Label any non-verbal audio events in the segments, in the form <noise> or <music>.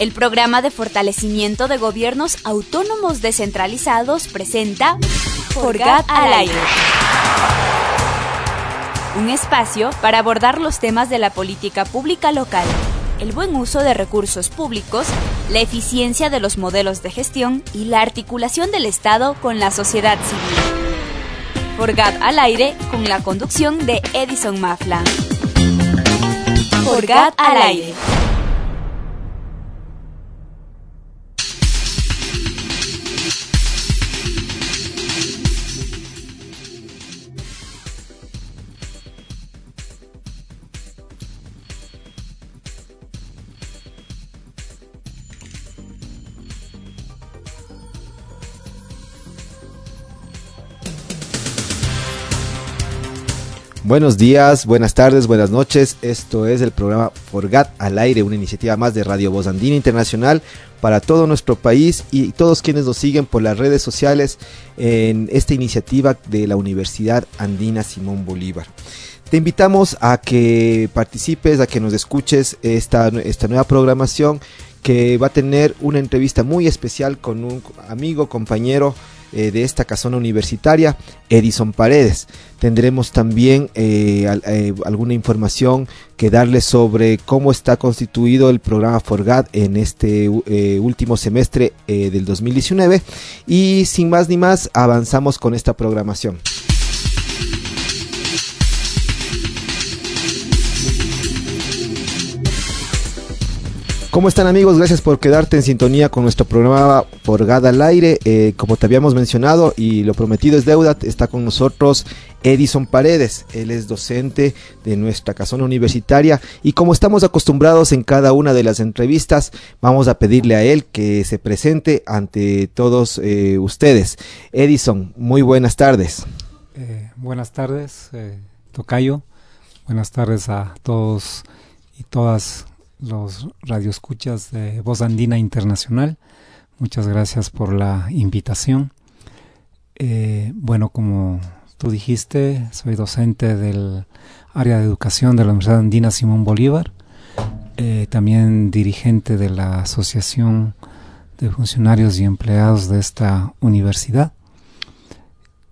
El programa de fortalecimiento de gobiernos autónomos descentralizados presenta Forgat al aire. Un espacio para abordar los temas de la política pública local, el buen uso de recursos públicos, la eficiencia de los modelos de gestión y la articulación del Estado con la sociedad civil. Forgat al aire con la conducción de Edison Mafla. Forgat al aire. Buenos días, buenas tardes, buenas noches. Esto es el programa Forgat al aire, una iniciativa más de Radio Voz Andina Internacional para todo nuestro país y todos quienes nos siguen por las redes sociales en esta iniciativa de la Universidad Andina Simón Bolívar. Te invitamos a que participes, a que nos escuches esta, esta nueva programación que va a tener una entrevista muy especial con un amigo, compañero, eh, de esta casona universitaria, Edison Paredes. Tendremos también eh, eh, alguna información que darles sobre cómo está constituido el programa Forgat en este último semestre del 2019 y sin más ni más avanzamos con esta programación. ¿Cómo están amigos? Gracias por quedarte en sintonía con nuestro programa Forgada al aire. Eh, como te habíamos mencionado y lo prometido es deuda, está con nosotros Edison Paredes. Él es docente de nuestra casona universitaria y como estamos acostumbrados en cada una de las entrevistas, vamos a pedirle a él que se presente ante todos eh, ustedes. Edison, muy buenas tardes. Eh, buenas tardes, Tocayo. Buenas tardes a todos y todas los radioescuchas de Voz Andina Internacional. Muchas gracias por la invitación. Eh, bueno, como tú dijiste, soy docente del área de educación de la Universidad Andina Simón Bolívar, eh, también dirigente de la Asociación de Funcionarios y Empleados de esta universidad.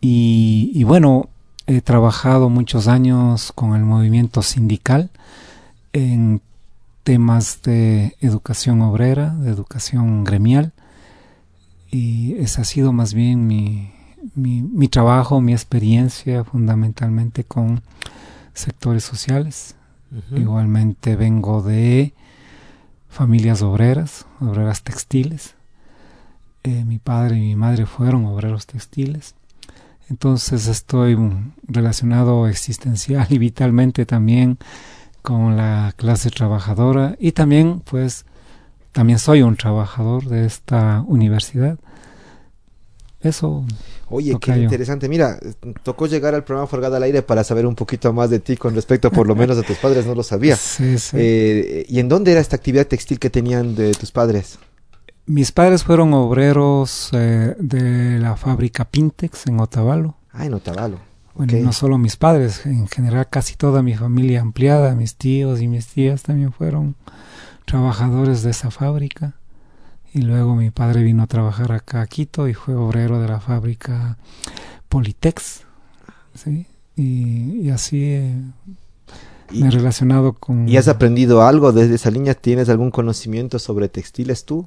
Y, y bueno, he trabajado muchos años con el movimiento sindical en temas de educación obrera, de educación gremial, y ese ha sido más bien mi, mi, trabajo, mi experiencia fundamentalmente con sectores sociales. Igualmente vengo de familias obreras, obreras textiles. Eh, mi padre y mi madre fueron obreros textiles. Entonces estoy relacionado existencial y vitalmente también con la clase trabajadora y también pues también soy un trabajador de esta universidad. Eso. Oye, qué interesante. Mira, tocó llegar al programa Forgada al Aire para saber un poquito más de ti con respecto, por lo menos, a tus padres, no lo sabía. <laughs> Sí, sí. Eh, ¿Y en dónde era esta actividad textil que tenían de tus padres? Mis padres fueron obreros eh, de la fábrica Pintex en Otavalo. Ah, en Otavalo. Bueno, no solo mis padres, en general casi toda mi familia ampliada, mis tíos y mis tías también fueron trabajadores de esa fábrica. Y luego mi padre vino a trabajar acá a Quito y fue obrero de la fábrica Politex. ¿sí? Y, así eh, me he relacionado con... ¿Y has aprendido algo desde esa línea? ¿Tienes algún conocimiento sobre textiles tú?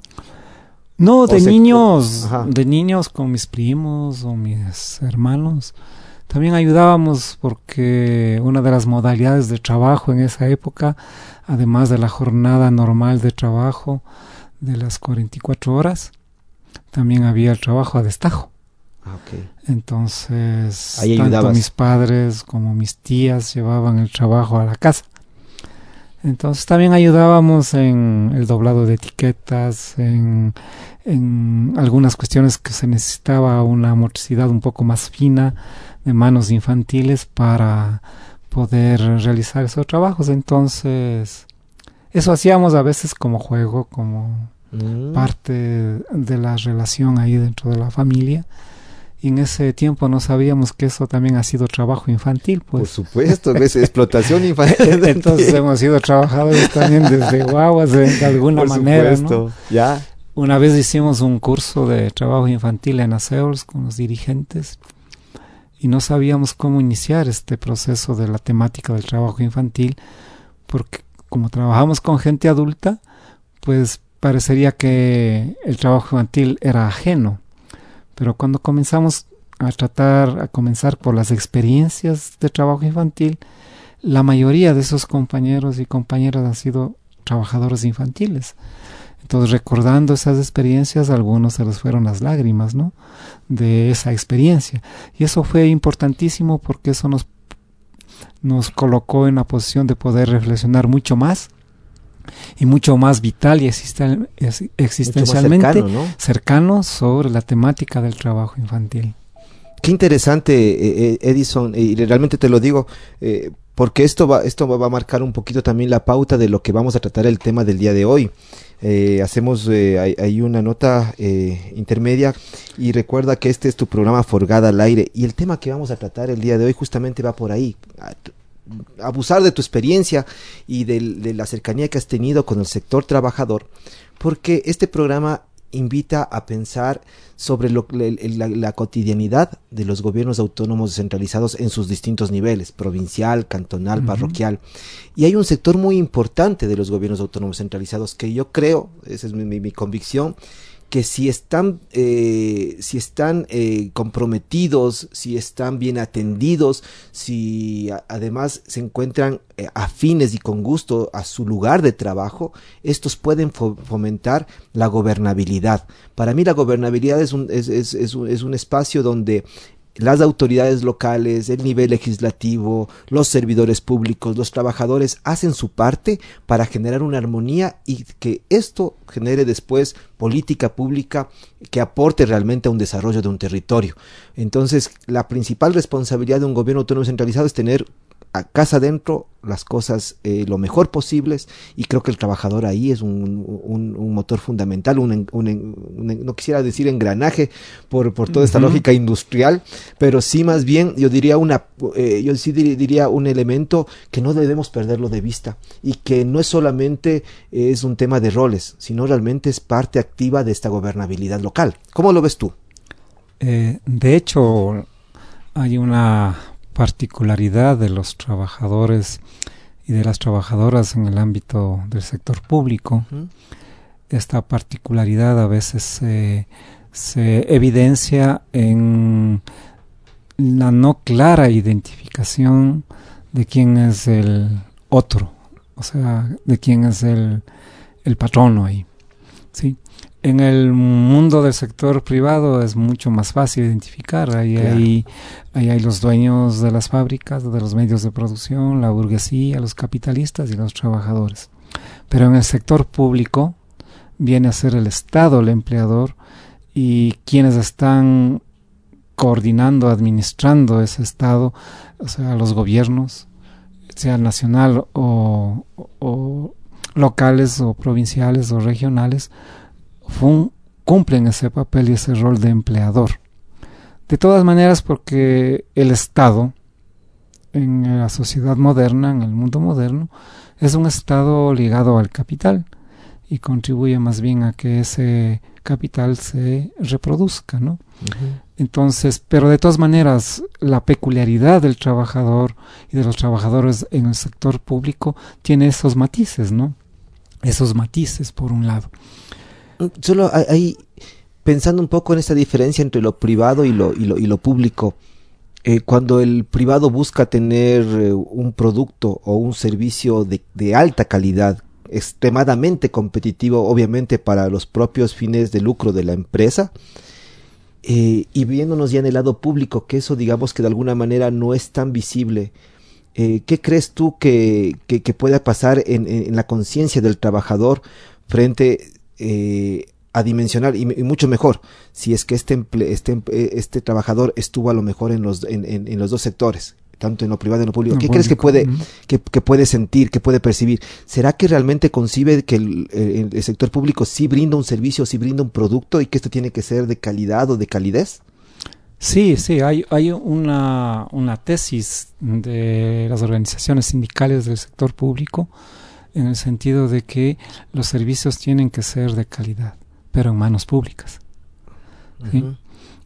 No, de niños, de niños con mis primos o mis hermanos. También ayudábamos porque una de las modalidades de trabajo en esa época, además de la jornada normal de trabajo de las 44 horas, también había el trabajo a destajo. Ah, Entonces, tanto mis padres como mis tías llevaban el trabajo a la casa. Entonces también ayudábamos en el doblado de etiquetas, en, en algunas cuestiones que se necesitaba una motricidad un poco más fina, de manos infantiles para poder realizar esos trabajos. Entonces, eso hacíamos a veces como juego, como mm. parte de la relación ahí dentro de la familia. y en ese tiempo no sabíamos que eso también ha sido trabajo infantil. Pues. Por supuesto, es explotación infantil. <laughs> Entonces hemos sido trabajadores también desde guaguas de, alguna manera. ¿no? ya. Una vez hicimos un curso de trabajo infantil en ASEOLS con los dirigentes y no sabíamos cómo iniciar este proceso de la temática del trabajo infantil porque como trabajamos con gente adulta, pues parecería que el trabajo infantil era ajeno pero cuando comenzamos a tratar, a comenzar por las experiencias de trabajo infantil, la mayoría de esos compañeros y compañeras han sido trabajadores infantiles. Entonces, recordando esas experiencias, algunos se les fueron las lágrimas, ¿no? De esa experiencia. Y eso fue importantísimo porque eso nos, nos colocó en la posición de poder reflexionar mucho más y mucho más vital y existencialmente cercano, sobre la temática del trabajo infantil. Qué interesante, eh, eh, Edison, y realmente te lo digo, eh, porque esto va, esto va a marcar un poquito también la pauta de lo que vamos a tratar el tema del día de hoy. Hacemos hay, una nota intermedia y recuerda que este es tu programa Forgada al aire y el tema que vamos a tratar el día de hoy justamente va por ahí. Abusar de tu experiencia y de, la cercanía que has tenido con el sector trabajador, porque este programa invita a pensar sobre la, cotidianidad de los gobiernos autónomos descentralizados en sus distintos niveles, provincial, cantonal, parroquial. Y hay un sector muy importante de los gobiernos autónomos centralizados que yo creo, esa es mi convicción, que si están, eh, si están eh, comprometidos, si están bien atendidos, si además se encuentran eh, afines y con gusto a su lugar de trabajo, estos pueden fomentar la gobernabilidad. Para mí la gobernabilidad es un, es, es, es un espacio donde las autoridades locales, el nivel legislativo, los servidores públicos, los trabajadores hacen su parte para generar una armonía y que esto genere después política pública que aporte realmente a un desarrollo de un territorio. Entonces, la principal responsabilidad de un gobierno autónomo centralizado es tener a casa adentro las cosas eh, lo mejor posibles y creo que el trabajador ahí es un, un, motor fundamental, un, no quisiera decir engranaje por, por toda esta lógica industrial, pero sí más bien yo diría una, eh, yo sí diría un elemento que no debemos perderlo de vista y que no es solamente es un tema de roles, sino realmente es parte activa de esta gobernabilidad local. ¿Cómo lo ves tú? Eh, de hecho, hay una particularidad de los trabajadores y de las trabajadoras en el ámbito del sector público. Esta particularidad a veces se evidencia en la no clara identificación de quién es el otro, o sea, de quién es el, el patrono ahí. ¿sí? En el mundo del sector privado es mucho más fácil identificar. Ahí, hay, ahí hay los dueños de las fábricas, de los medios de producción, la burguesía, los capitalistas y los trabajadores. Pero en el sector público viene a ser el Estado el empleador y quienes están coordinando, administrando ese Estado, o sea, los gobiernos, sea nacional o, o locales o provinciales o regionales, cumplen ese papel y ese rol de empleador. De todas maneras, porque el Estado, en la sociedad moderna, en el mundo moderno, es un Estado ligado al capital y contribuye más bien a que ese capital se reproduzca, ¿no? Entonces, pero de todas maneras, la peculiaridad del trabajador y de los trabajadores en el sector público tiene esos matices, ¿no? Esos matices, por un lado solo hay, pensando un poco en esta diferencia entre lo privado y lo, y lo, y lo público, eh, cuando el privado busca tener eh, un producto o un servicio de, alta calidad, extremadamente competitivo, obviamente para los propios fines de lucro de la empresa, eh, y viéndonos ya en el lado público, que eso digamos que de alguna manera no es tan visible, ¿qué crees tú que, que, pueda pasar en, en la conciencia del trabajador frente eh, a dimensionar y, mucho mejor si es que este, este, este trabajador estuvo a lo mejor en los, en, en, los dos sectores tanto en lo privado y en lo público. ¿Qué crees que puede, que, puede sentir, que puede percibir? ¿Será que realmente concibe que el, el, sector público sí brinda un servicio, sí brinda un producto y que esto tiene que ser de calidad o de calidez? Sí, sí, hay, hay una, una tesis de las organizaciones sindicales del sector público en el sentido de que los servicios tienen que ser de calidad, pero en manos públicas.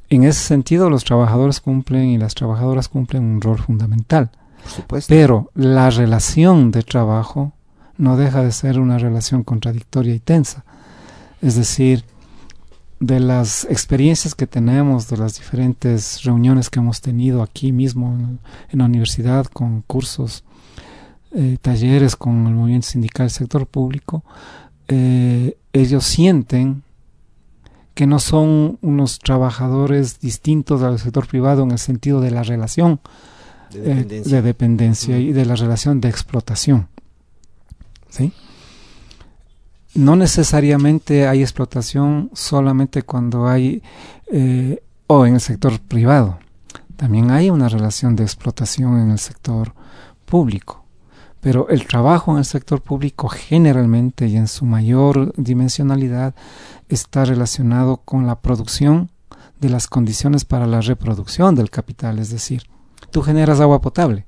En ese sentido, los trabajadores cumplen y las trabajadoras cumplen un rol fundamental. Por supuesto. Pero la relación de trabajo no deja de ser una relación contradictoria y tensa. Es decir, de las experiencias que tenemos, de las diferentes reuniones que hemos tenido aquí mismo en, la universidad, con cursos, eh, talleres con el movimiento sindical del sector público, eh, ellos sienten que no son unos trabajadores distintos al sector privado en el sentido de la relación de dependencia, eh, y de la relación de explotación. ¿Sí? no necesariamente hay explotación solamente cuando hay eh, o en el sector privado. También hay una relación de explotación en el sector público. Pero el trabajo en el sector público generalmente y en su mayor dimensionalidad está relacionado con la producción de las condiciones para la reproducción del capital. Es decir, tú generas agua potable.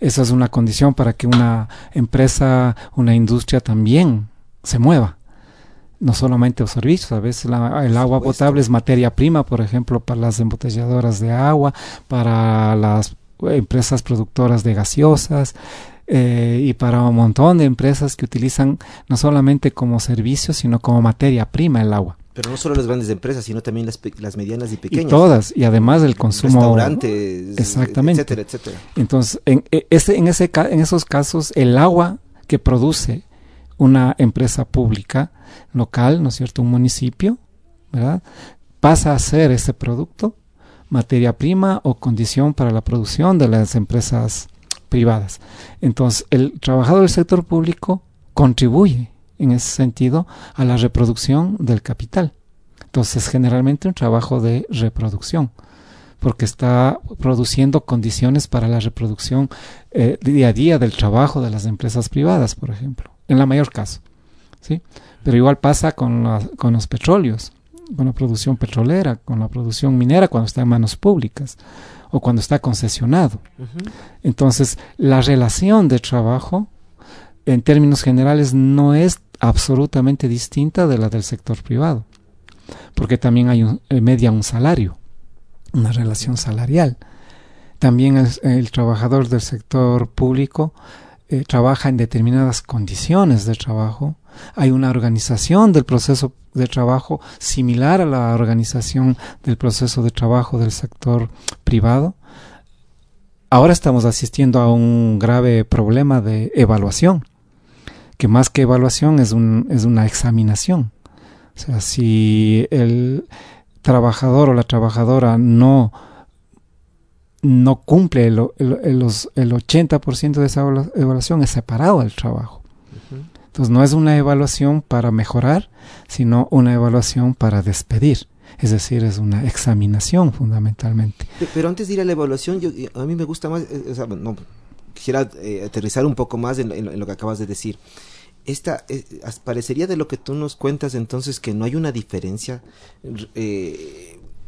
Esa es una condición para que una empresa, una industria también se mueva. No solamente los servicios, a veces el agua potable es materia prima, por ejemplo, para las embotelladoras de agua, para las empresas productoras de gaseosas, eh, y para un montón de empresas que utilizan no solamente como servicio, sino como materia prima el agua. Pero no solo las grandes empresas, sino también las, las medianas y pequeñas. Y todas, y además del consumo. Restaurantes, exactamente. etcétera, etcétera. Entonces, en, e, ese, en, ese, en esos casos, el agua que produce una empresa pública local, ¿no es cierto? Un municipio, ¿verdad? Pasa a ser ese producto materia prima o condición para la producción de las empresas privadas. Entonces, el trabajador del sector público contribuye en ese sentido a la reproducción del capital. Entonces, generalmente un trabajo de reproducción, porque está produciendo condiciones para la reproducción eh, día a día del trabajo de las empresas privadas, por ejemplo en la mayor caso. ¿sí? Pero igual pasa con, con los petróleos, con la producción petrolera, con la producción minera cuando está en manos públicas o cuando está concesionado. Entonces, la relación de trabajo, en términos generales, no es absolutamente distinta de la del sector privado, porque también hay un, eh, media un salario, una relación salarial. También el trabajador del sector público eh, trabaja en determinadas condiciones de trabajo. Hay una organización del proceso de trabajo similar a la organización del proceso de trabajo del sector privado. Ahora estamos asistiendo a un grave problema de evaluación, que más que evaluación es, un, es una examinación. O sea, si el trabajador o la trabajadora no no cumple el, el, el 80% de esa evaluación es separado del trabajo. Entonces no es una evaluación para mejorar, sino una evaluación para despedir. Es decir, es una examinación fundamentalmente. Pero antes de ir a la evaluación, yo, a mí me gusta más, eh, no, quisiera eh, aterrizar un poco más en, lo que acabas de decir. Esta, eh, parecería de lo que tú nos cuentas entonces que no hay una diferencia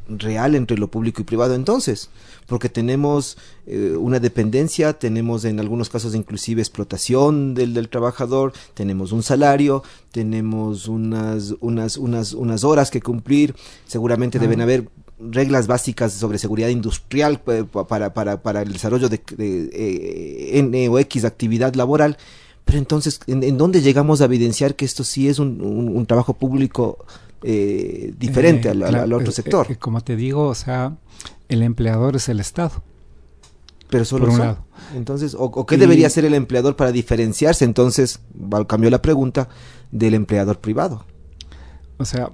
real entre lo público y privado entonces, porque tenemos eh, una dependencia, tenemos en algunos casos inclusive explotación del, del trabajador, tenemos un salario, tenemos unas, unas, unas, unas horas que cumplir, seguramente deben haber reglas básicas sobre seguridad industrial eh, para, para, para el desarrollo de, eh, N o X actividad laboral, pero entonces, ¿en, dónde llegamos a evidenciar que esto sí es un, un trabajo público eh, diferente al, al, otro sector. Eh, como te digo, o sea, el empleador es el Estado. Pero solo por un lado. Entonces, ¿o, qué debería hacer el empleador para diferenciarse entonces, cambió la pregunta, del empleador privado? O sea,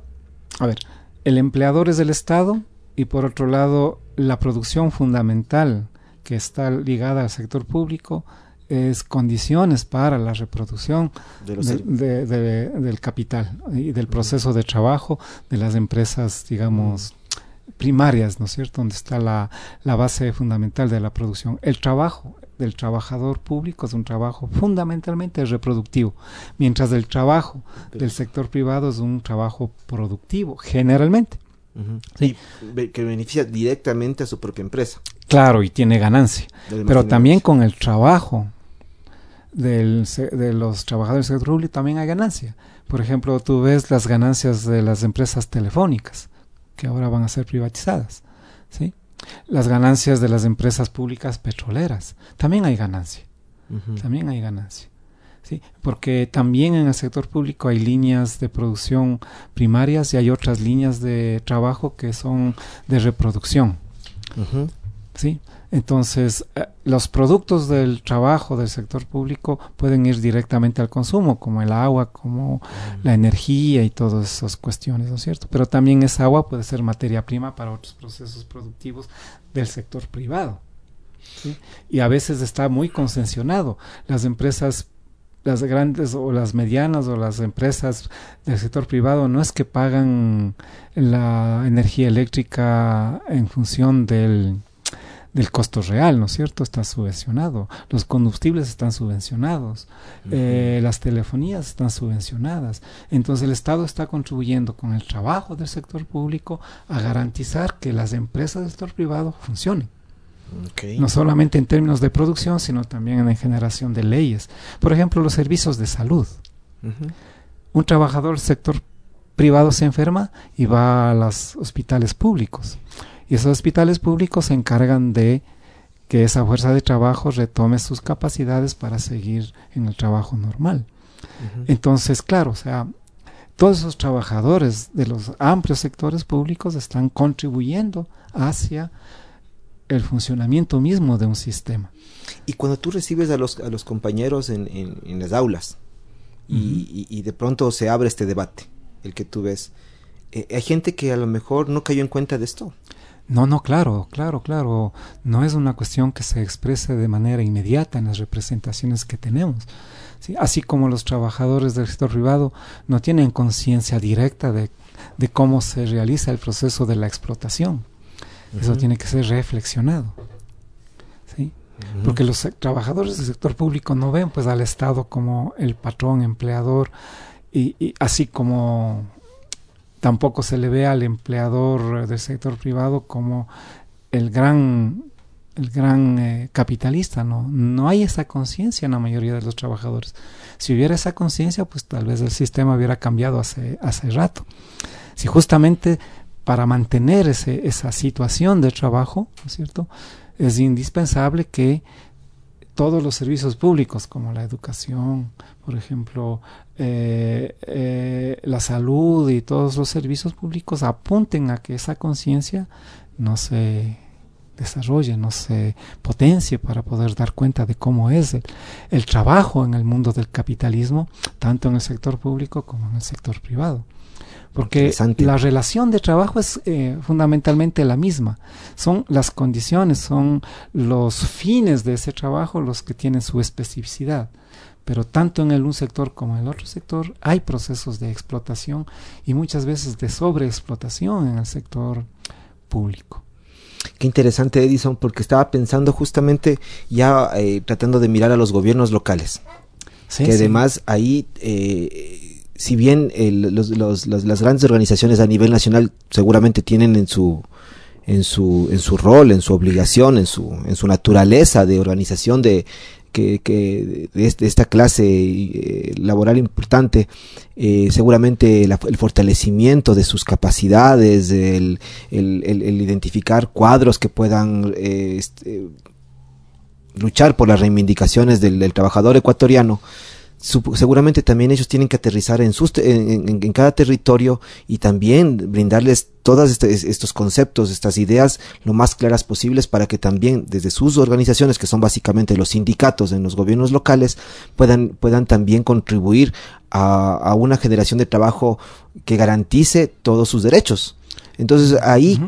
a ver, el empleador es el Estado y por otro lado, la producción fundamental que está ligada al sector público es condiciones para la reproducción del capital y del proceso de trabajo de las empresas, digamos, primarias, ¿no es cierto?, donde está la, la base fundamental de la producción. El trabajo del trabajador público es un trabajo fundamentalmente reproductivo, mientras el trabajo del sector privado es un trabajo productivo, generalmente. sí. que beneficia directamente a su propia empresa. Claro, y tiene ganancia. Pero también con el trabajo del, de los trabajadores del sector público también hay ganancia. Por ejemplo, tú ves las ganancias de las empresas telefónicas, que ahora van a ser privatizadas. ¿sí? Las ganancias de las empresas públicas petroleras, también hay ganancia. También hay ganancia. ¿sí? Porque también en el sector público hay líneas de producción primarias y hay otras líneas de trabajo que son de reproducción. ¿sí? Entonces, eh, los productos del trabajo del sector público pueden ir directamente al consumo, como el agua, como la energía y todas esas cuestiones, ¿no es cierto? Pero también esa agua puede ser materia prima para otros procesos productivos del sector privado. Y a veces está muy concesionado. Las empresas las grandes o las medianas o las empresas del sector privado no es que pagan la energía eléctrica en función del, del costo real, ¿no es cierto? Está subvencionado. Los combustibles están subvencionados. Eh, las telefonías están subvencionadas. Entonces el Estado está contribuyendo con el trabajo del sector público a garantizar que las empresas del sector privado funcionen. No solamente en términos de producción, sino también en la generación de leyes. Por ejemplo, los servicios de salud. Un trabajador del sector privado se enferma y va a los hospitales públicos. Y esos hospitales públicos se encargan de que esa fuerza de trabajo retome sus capacidades para seguir en el trabajo normal. Entonces, claro, o sea, todos esos trabajadores de los amplios sectores públicos están contribuyendo hacia el funcionamiento mismo de un sistema. Y cuando tú recibes a los, a los compañeros en, en, las aulas y, y, de pronto se abre este debate, el que tú ves, eh, hay gente que a lo mejor no cayó en cuenta de esto. No, no, claro, claro, claro. No es una cuestión que se exprese de manera inmediata en las representaciones que tenemos. ¿sí? Así como los trabajadores del sector privado no tienen conciencia directa de, de, cómo se realiza el proceso de la explotación. Eso tiene que ser reflexionado. ¿sí? Porque los trabajadores del sector público no ven pues al Estado como el patrón, empleador, y, y así como tampoco se le ve al empleador del sector privado como el gran el gran eh, capitalista, ¿no? No hay esa conciencia en la mayoría de los trabajadores. Si hubiera esa conciencia, pues tal vez el sistema hubiera cambiado hace, hace rato. Si justamente para mantener ese, esa situación de trabajo, ¿no es cierto? Es indispensable que todos los servicios públicos como la educación, por ejemplo, eh, eh, la salud y todos los servicios públicos apunten a que esa conciencia no se desarrolle, no se potencie para poder dar cuenta de cómo es el, trabajo en el mundo del capitalismo, tanto en el sector público como en el sector privado. Porque la relación de trabajo es eh, fundamentalmente la misma. Son las condiciones, son los fines de ese trabajo los que tienen su especificidad pero tanto en el un sector como en el otro sector hay procesos de explotación y muchas veces de sobreexplotación en el sector público. Qué interesante Edison, porque estaba pensando justamente ya eh, tratando de mirar a los gobiernos locales, que además ahí, eh, si bien los, los, las grandes organizaciones a nivel nacional seguramente tienen en su en su en su rol, en su obligación, en su en su naturaleza de organización de que, que de, este, esta clase eh, laboral importante, eh, seguramente el fortalecimiento de sus capacidades, el, el, identificar cuadros que puedan eh, este, luchar por las reivindicaciones del trabajador ecuatoriano, seguramente también ellos tienen que aterrizar en, sus, en, cada territorio y también brindarles todos este, estos conceptos, estas ideas lo más claras posibles para que también desde sus organizaciones, que son básicamente los sindicatos en los gobiernos locales, puedan, puedan también contribuir a, una generación de trabajo que garantice todos sus derechos. Entonces ahí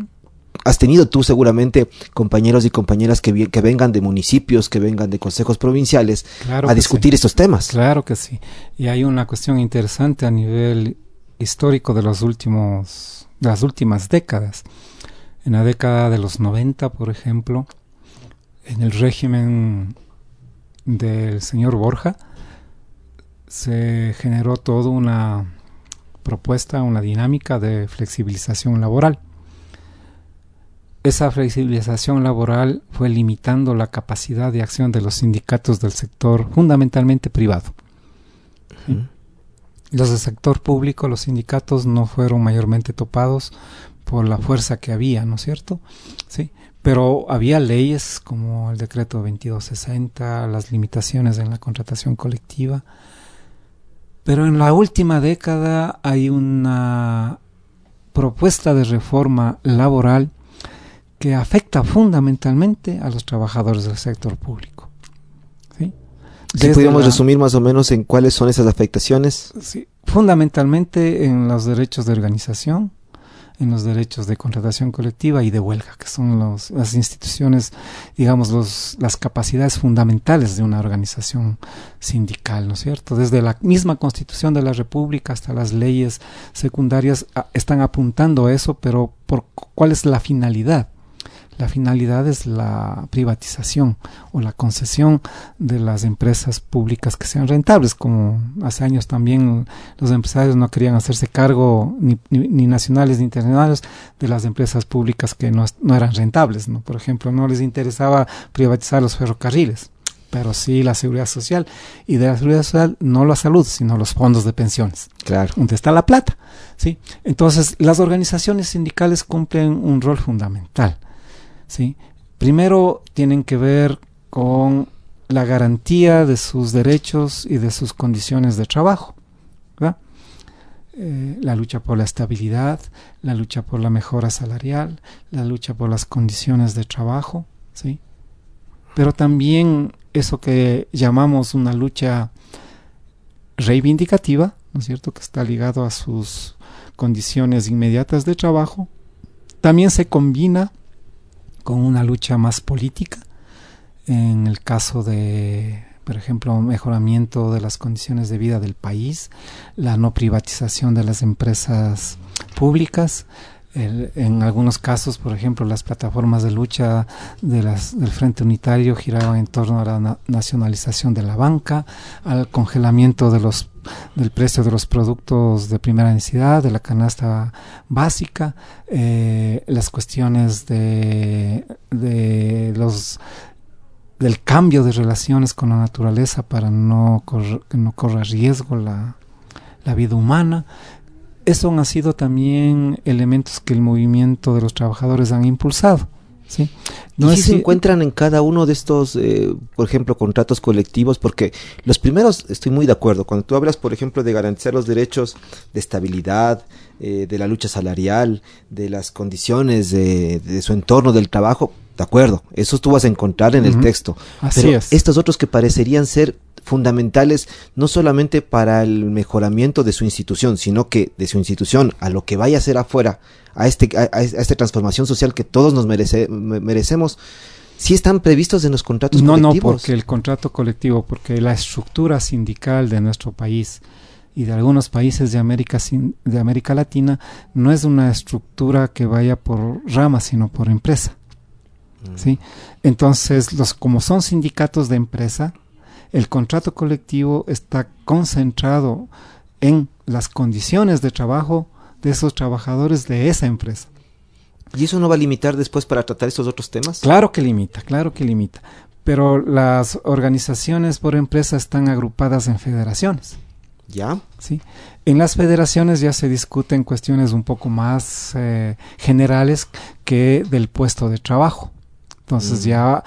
has tenido tú seguramente compañeros y compañeras que, que vengan de municipios, que vengan de consejos provinciales a discutir estos temas. Claro que sí. Y hay una cuestión interesante a nivel histórico de los últimos, de las últimas décadas. En la década de los 90, por ejemplo, en el régimen del señor Borja, se generó toda una propuesta, una dinámica de flexibilización laboral esa flexibilización laboral fue limitando la capacidad de acción de los sindicatos del sector fundamentalmente privado. Los del sector público, los sindicatos no fueron mayormente topados por la fuerza que había, ¿no es cierto? Sí, pero había leyes como el decreto 2260, las limitaciones en la contratación colectiva. Pero en la última década hay una propuesta de reforma laboral que afecta fundamentalmente a los trabajadores del sector público. ¿sí? Si pudiéramos resumir más o menos en cuáles son esas afectaciones. Sí, fundamentalmente en los derechos de organización, en los derechos de contratación colectiva y de huelga, que son los, las instituciones, digamos, los, las capacidades fundamentales de una organización sindical, ¿no es cierto? Desde la misma constitución de la República hasta las leyes secundarias a, están apuntando a eso, pero por cuál es la finalidad la finalidad es la privatización o la concesión de las empresas públicas que sean rentables, como hace años también los empresarios no querían hacerse cargo ni, ni, nacionales ni internacionales de las empresas públicas que no, no eran rentables. ¿no? Por ejemplo, no les interesaba privatizar los ferrocarriles pero sí la seguridad social. Y de la seguridad social no la salud, sino los fondos de pensiones. Claro. Donde está la plata. ¿sí? Entonces, las organizaciones sindicales cumplen un rol fundamental. ¿Sí? Primero tienen que ver con la garantía de sus derechos y de sus condiciones de trabajo. Eh, la lucha por la estabilidad, la lucha por la mejora salarial, la lucha por las condiciones de trabajo, ¿sí? Pero también eso que llamamos una lucha reivindicativa, ¿no es cierto?, que está ligado a sus condiciones inmediatas de trabajo, también se combina con una lucha más política. En el caso de, por ejemplo, mejoramiento de las condiciones de vida del país, la no privatización de las empresas públicas, en algunos casos, por ejemplo, las plataformas de lucha del Frente Unitario giraban en torno a la nacionalización de la banca, al congelamiento de los, del precio de los productos de primera necesidad, de la canasta básica, eh, las cuestiones de, de los del cambio de relaciones con la naturaleza para no que no corra riesgo la, la vida humana, eso han sido también elementos que el movimiento de los trabajadores han impulsado. ¿Sí? No ¿Y si se encuentran en cada uno de estos, eh, por ejemplo, contratos colectivos? Porque los primeros, estoy muy de acuerdo, cuando tú hablas, por ejemplo, de garantizar los derechos de estabilidad, eh, de la lucha salarial, de las condiciones de, de, su entorno del trabajo, de acuerdo, eso tú vas a encontrar en el texto. Así Pero es. estos otros que parecerían ser fundamentales no solamente para el mejoramiento de su institución, sino que de su institución a lo que vaya a ser afuera, a, este, a, a esta transformación social que todos nos merece, merecemos, sí están previstos en los contratos no, colectivos. No, porque el contrato colectivo, porque la estructura sindical de nuestro país y de algunos países de América, de América Latina no es una estructura que vaya por rama, sino por empresa. Mm. ¿sí? Entonces, los, como son sindicatos de empresa, el contrato colectivo está concentrado en las condiciones de trabajo de esos trabajadores de esa empresa. ¿Y eso no va a limitar después para tratar estos otros temas? Claro que limita, claro que limita. Pero las organizaciones por empresa están agrupadas en federaciones. ¿Ya? Sí. En las federaciones ya se discuten cuestiones un poco más eh, generales que del puesto de trabajo. Entonces mm. ya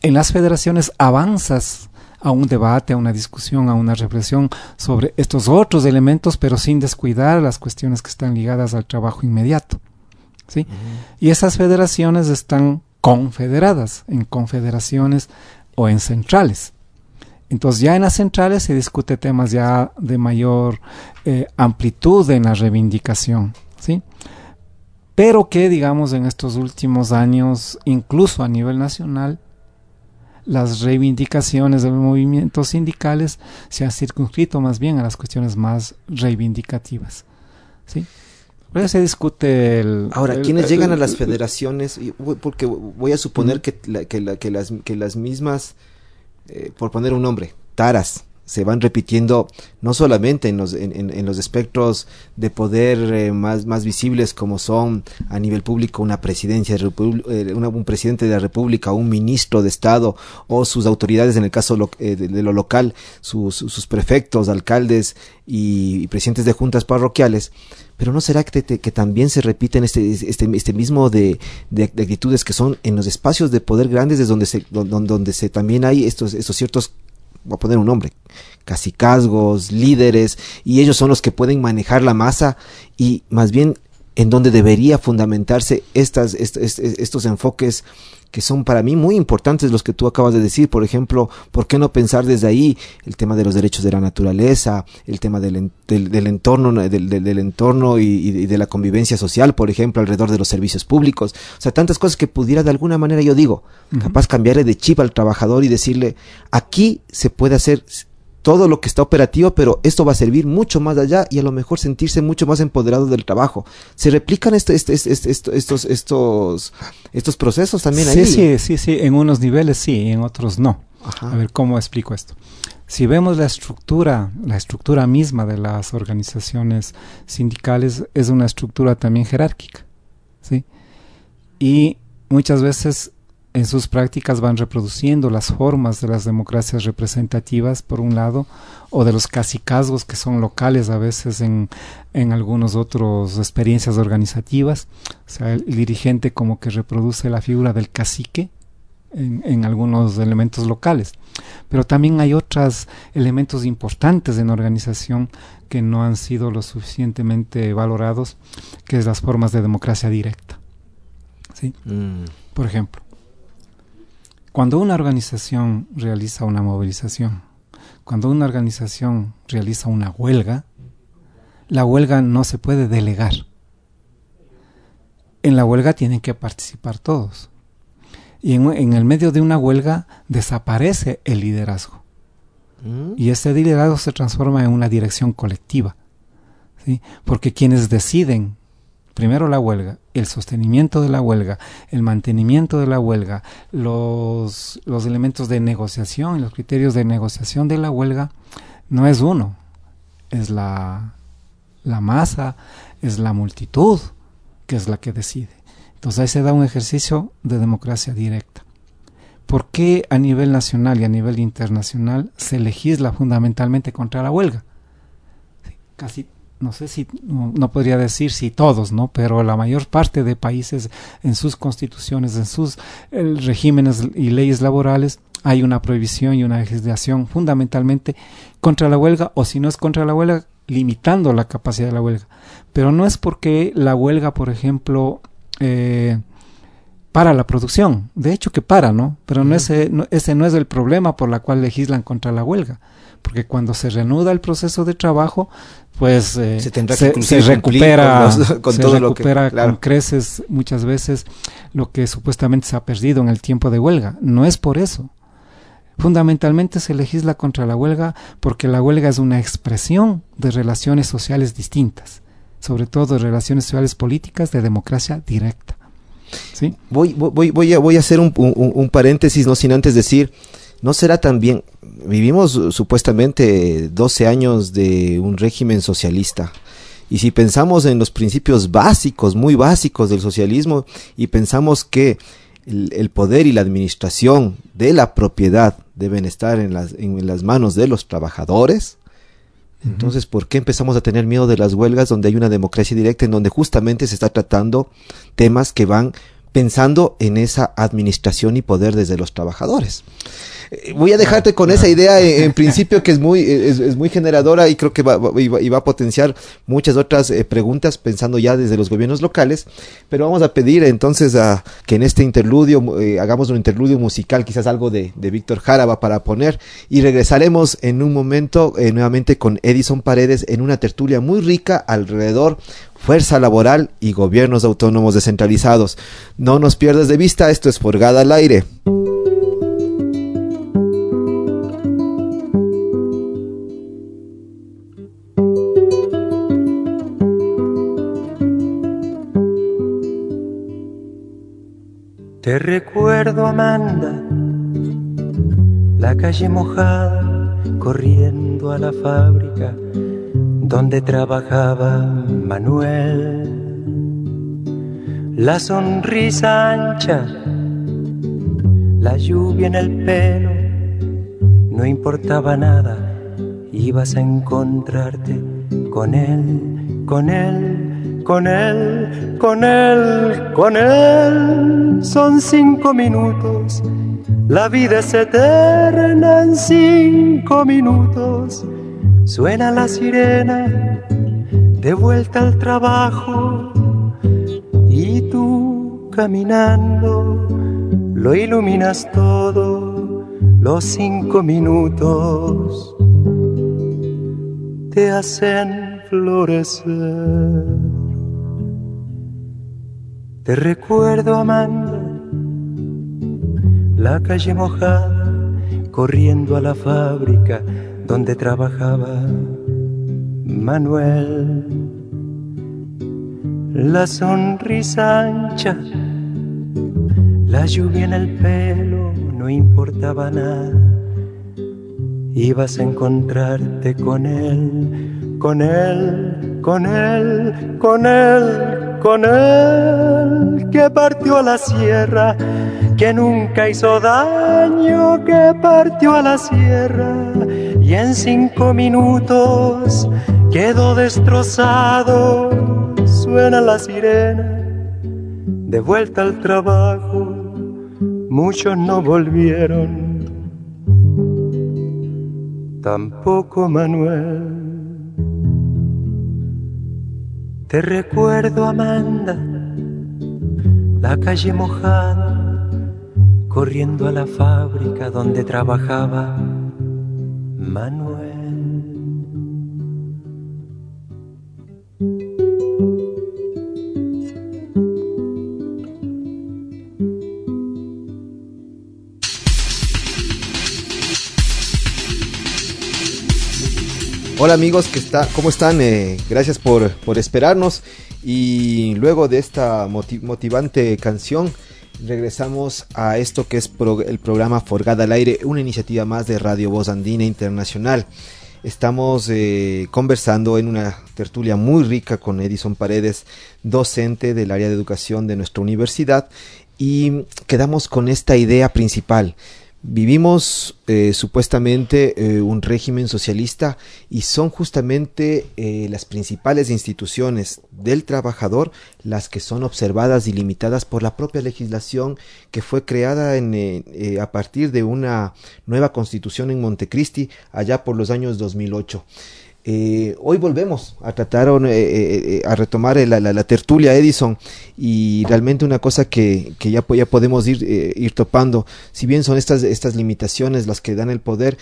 en las federaciones avanzas a un debate, a una discusión, a una reflexión sobre estos otros elementos, pero sin descuidar las cuestiones que están ligadas al trabajo inmediato. ¿sí? Y esas federaciones están confederadas en confederaciones o en centrales. Entonces ya en las centrales se discute temas ya de mayor eh, amplitud en la reivindicación, ¿sí? Pero que digamos en estos últimos años, incluso a nivel nacional, las reivindicaciones de los movimientos sindicales se han circunscrito más bien a las cuestiones más reivindicativas. ¿sí? Pero se discute el... Ahora, el, ¿quiénes el, llegan el, a las federaciones? Porque voy a suponer que, la, que, la, que, las, que las mismas, eh, por poner un nombre, taras, se van repitiendo no solamente en los, en, los espectros de poder eh, más, más visibles como son a nivel público una presidencia, eh, un presidente de la República, un ministro de Estado o sus autoridades en el caso eh, de, lo local, sus, sus prefectos, alcaldes y, presidentes de juntas parroquiales, pero no será que, que también se repiten este, este, este mismo de, de, actitudes que son en los espacios de poder grandes desde donde se, donde, donde se también hay estos, estos ciertos voy a poner un nombre, casicazgos, líderes, y ellos son los que pueden manejar la masa y más bien en donde debería fundamentarse estas, estos enfoques que son para mí muy importantes los que tú acabas de decir. Por ejemplo, ¿por qué no pensar desde ahí el tema de los derechos de la naturaleza, el tema del, del, entorno, del, del entorno y, de la convivencia social, por ejemplo, alrededor de los servicios públicos? O sea, tantas cosas que pudiera de alguna manera, yo digo, capaz cambiarle de chip al trabajador y decirle, aquí se puede hacer todo lo que está operativo, pero esto va a servir mucho más allá y a lo mejor sentirse mucho más empoderado del trabajo. ¿Se replican este, este, este, estos, estos, estos procesos también ahí? Sí, sí, sí, sí, en unos niveles sí, en otros no. A ver, ¿cómo explico esto? Si vemos la estructura, la estructura misma de las organizaciones sindicales es una estructura también jerárquica, ¿sí? Y muchas veces en sus prácticas van reproduciendo las formas de las democracias representativas, por un lado, o de los casicazgos que son locales a veces en, en algunas otras experiencias organizativas. O sea, el, dirigente como que reproduce la figura del cacique en, en algunos elementos locales. Pero también hay otros elementos importantes en organización que no han sido lo suficientemente valorados, que es las formas de democracia directa. ¿Sí? Mm. Por ejemplo, cuando una organización realiza una movilización, cuando una organización realiza una huelga, la huelga no se puede delegar. En la huelga tienen que participar todos. Y en, el medio de una huelga desaparece el liderazgo. Mm. Y ese liderazgo se transforma en una dirección colectiva. ¿sí? Porque quienes deciden primero la huelga, el sostenimiento de la huelga, el mantenimiento de la huelga, los, los elementos de negociación, los criterios de negociación de la huelga, no es uno, es la, la masa, es la multitud que es la que decide. Entonces ahí se da un ejercicio de democracia directa. ¿Por qué a nivel nacional y a nivel internacional se legisla fundamentalmente contra la huelga? Casi no sé si, no, podría decir si todos, ¿no? Pero la mayor parte de países en sus constituciones, en sus regímenes y leyes laborales, hay una prohibición y una legislación fundamentalmente contra la huelga, o si no es contra la huelga, limitando la capacidad de la huelga. Pero no es porque la huelga, por ejemplo, eh, para la producción. De hecho que para, ¿no? Pero no ese, no, ese no es el problema por la cual legislan contra la huelga. Porque cuando se reanuda el proceso de trabajo, pues se, recupera, <laughs> con, todo lo que, con creces muchas veces lo que supuestamente se ha perdido en el tiempo de huelga. No es por eso. Fundamentalmente se legisla contra la huelga porque la huelga es una expresión de relaciones sociales distintas, sobre todo de relaciones sociales políticas de democracia directa. ¿Sí? Voy, voy, voy, a, voy a hacer un, un paréntesis, no sin antes decir, ¿no será también vivimos supuestamente 12 años de un régimen socialista. Y si pensamos en los principios básicos, muy básicos del socialismo, y pensamos que el, poder y la administración de la propiedad deben estar en las, en las manos de los trabajadores, entonces, ¿por qué empezamos a tener miedo de las huelgas donde hay una democracia directa, en donde justamente se está tratando temas que van pensando en esa administración y poder desde los trabajadores? voy a dejarte con esa idea en, <laughs> principio que es muy, es, muy generadora y creo que va, y va, a potenciar muchas otras eh, preguntas pensando ya desde los gobiernos locales. Pero vamos a pedir entonces a que en este interludio eh, hagamos un interludio musical, quizás algo de, de Víctor Jaraba para poner y regresaremos en un momento eh, nuevamente con Edison Paredes en una tertulia muy rica alrededor fuerza laboral y gobiernos autónomos descentralizados. No nos pierdas de vista, esto es Forgada al aire. Te recuerdo, Amanda, la calle mojada corriendo a la fábrica donde trabajaba Manuel. La sonrisa ancha, la lluvia en el pelo, no importaba nada, ibas a encontrarte con él, con él, con él, con él, con él. Son cinco minutos la vida es eterna en cinco minutos. Suena la sirena de vuelta al trabajo y tú caminando lo iluminas todo. Los cinco minutos te hacen florecer. Te recuerdo, Amanda la calle mojada, corriendo a la fábrica donde trabajaba Manuel. La sonrisa ancha, la lluvia en el pelo, no importaba nada. Ibas a encontrarte con él, con él, con él, con él, con él, que partió a la sierra que nunca hizo daño, que partió a la sierra y en cinco minutos quedó destrozado. Suena la sirena, de vuelta al trabajo, muchos no volvieron, tampoco Manuel. Te recuerdo, Amanda, la calle mojada corriendo a la fábrica donde trabajaba Manuel. Hola amigos, ¿qué está, ¿cómo están? Eh, gracias por, por, esperarnos y luego de esta motivante canción regresamos a esto que es el programa Forgada al Aire, una iniciativa más de Radio Voz Andina Internacional. Estamos eh, conversando en una tertulia muy rica con Edison Paredes, docente del área de educación de nuestra universidad, y quedamos con esta idea principal. Vivimos eh, supuestamente eh, un régimen socialista y son justamente eh, las principales instituciones del trabajador las que son observadas y limitadas por la propia legislación que fue creada en, a partir de una nueva constitución en Montecristi allá por los años 2008. Eh, hoy volvemos a tratar eh, eh, a retomar la, tertulia Edison y realmente una cosa que, ya, ya podemos ir, ir topando, si bien son estas, estas limitaciones las que dan el poder,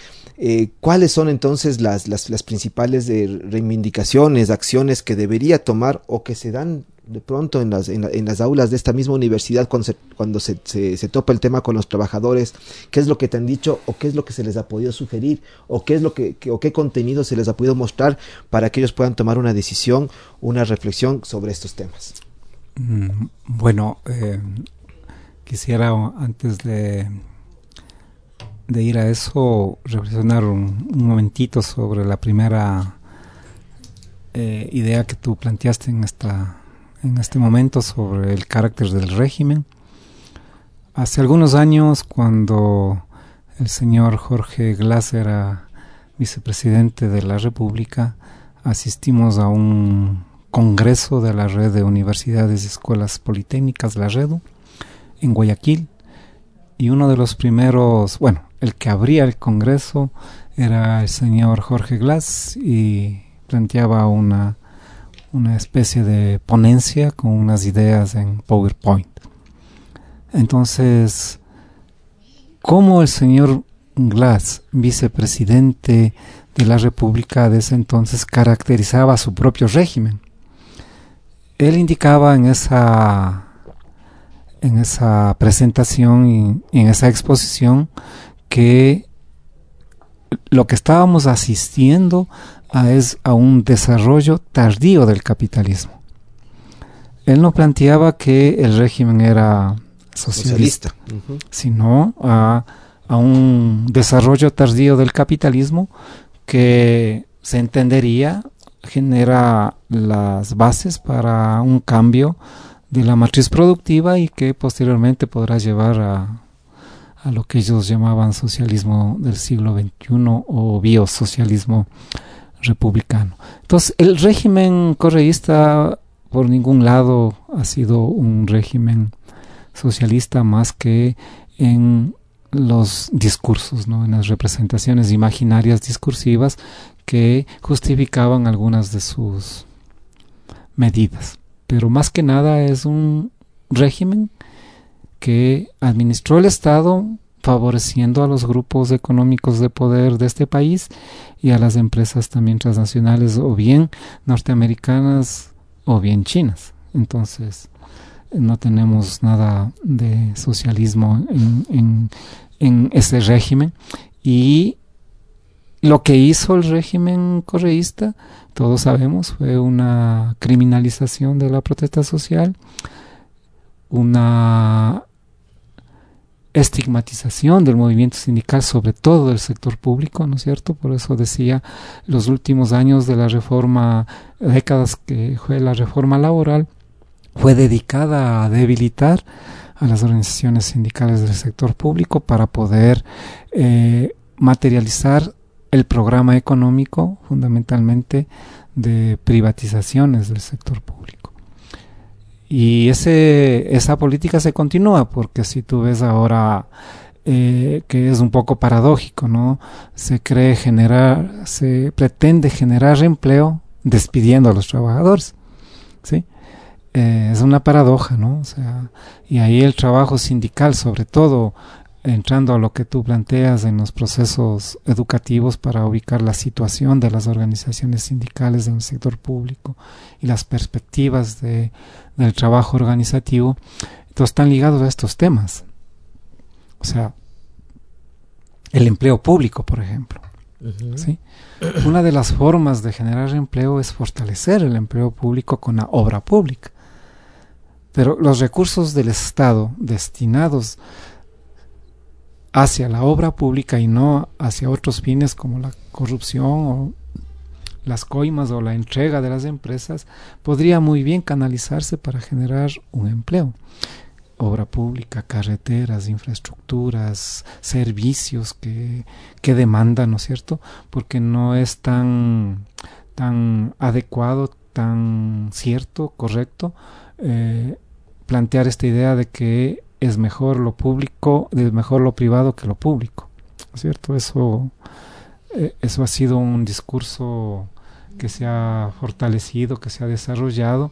¿cuáles son entonces las, las, las principales reivindicaciones, acciones que debería tomar o que se dan de pronto en las, en, las aulas de esta misma universidad cuando, se, cuando se, se, topa el tema con los trabajadores, qué es lo que te han dicho o qué es lo que se les ha podido sugerir o qué es lo que, o qué contenido se les ha podido mostrar para que ellos puedan tomar una decisión, una reflexión sobre estos temas. Mm, bueno, eh, quisiera antes de, de ir a eso reflexionar un, momentito sobre la primera eh, idea que tú planteaste en esta en este momento sobre el carácter del régimen. Hace algunos años, cuando el señor Jorge Glass era vicepresidente de la República, asistimos a un congreso de la red de universidades y escuelas politécnicas, la REDU, en Guayaquil, y uno de los primeros, bueno, el que abría el congreso era el señor Jorge Glass y planteaba una una especie de ponencia con unas ideas en PowerPoint. Entonces, ¿cómo el señor Glass, vicepresidente de la República de ese entonces, caracterizaba su propio régimen? Él indicaba en esa, en esa presentación y en esa exposición que lo que estábamos asistiendo a, es a un desarrollo tardío del capitalismo. Él no planteaba que el régimen era socialista, sino a, a un desarrollo tardío del capitalismo que se entendería genera las bases para un cambio de la matriz productiva y que posteriormente podrá llevar a, a lo que ellos llamaban socialismo del siglo XXI o biosocialismo republicano. Entonces, el régimen correísta por ningún lado ha sido un régimen socialista más que en los discursos, ¿no? en las representaciones imaginarias discursivas que justificaban algunas de sus medidas. Pero más que nada es un régimen que administró el Estado favoreciendo a los grupos económicos de poder de este país y a las empresas también transnacionales o bien norteamericanas o bien chinas. Entonces, no tenemos nada de socialismo en, en, ese régimen y lo que hizo el régimen correísta, todos sabemos, fue una criminalización de la protesta social, una estigmatización del movimiento sindical, sobre todo del sector público, ¿no es cierto? Por eso decía los últimos años de la reforma, décadas que fue la reforma laboral, fue dedicada a debilitar a las organizaciones sindicales del sector público para poder eh, materializar el programa económico fundamentalmente de privatizaciones del sector público. Y ese, esa política se continúa porque si tú ves ahora eh, que es un poco paradójico, ¿no? Se cree generar, se pretende generar empleo despidiendo a los trabajadores, ¿sí? Eh, es una paradoja, ¿no? O sea, y ahí el trabajo sindical, sobre todo entrando a lo que tú planteas en los procesos educativos para ubicar la situación de las organizaciones sindicales en el sector público y las perspectivas de, del trabajo organizativo, entonces están ligados a estos temas. O sea, el empleo público, por ejemplo. ¿sí? Una de las formas de generar empleo es fortalecer el empleo público con la obra pública. Pero los recursos del Estado destinados hacia la obra pública y no hacia otros fines como la corrupción o las coimas o la entrega de las empresas, podría muy bien canalizarse para generar un empleo. Obra pública, carreteras, infraestructuras, servicios que, que demandan, ¿no es cierto? Porque no es tan, tan adecuado, tan cierto, correcto, eh, plantear esta idea de que es mejor lo público, es mejor lo privado que lo público, ¿cierto? Eso, eh, eso ha sido un discurso que se ha fortalecido, que se ha desarrollado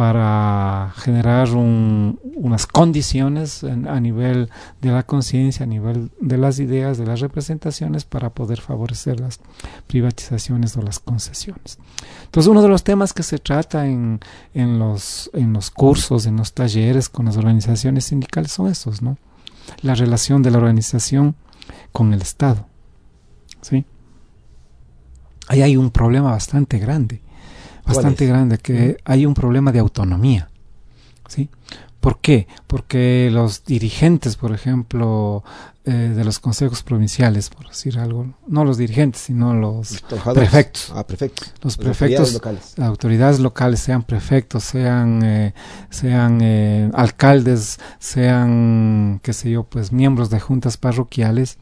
para generar un, unas condiciones a nivel de la conciencia, a nivel de las ideas, de las representaciones, para poder favorecer las privatizaciones o las concesiones. Entonces, uno de los temas que se trata en, en, los, en los cursos, en los talleres con las organizaciones sindicales son estos, ¿no? La relación de la organización con el Estado. ¿Sí? Ahí hay un problema bastante grande bastante grande, que hay un problema de autonomía. ¿sí? ¿Por qué? Porque los dirigentes, por ejemplo, eh, de los consejos provinciales, por decir algo, no los dirigentes, sino los, prefectos. Ah, prefectos. Los, prefectos, autoridades locales. autoridades locales, sean prefectos, sean, eh, sean eh, alcaldes, sean, qué sé yo, pues miembros de juntas parroquiales,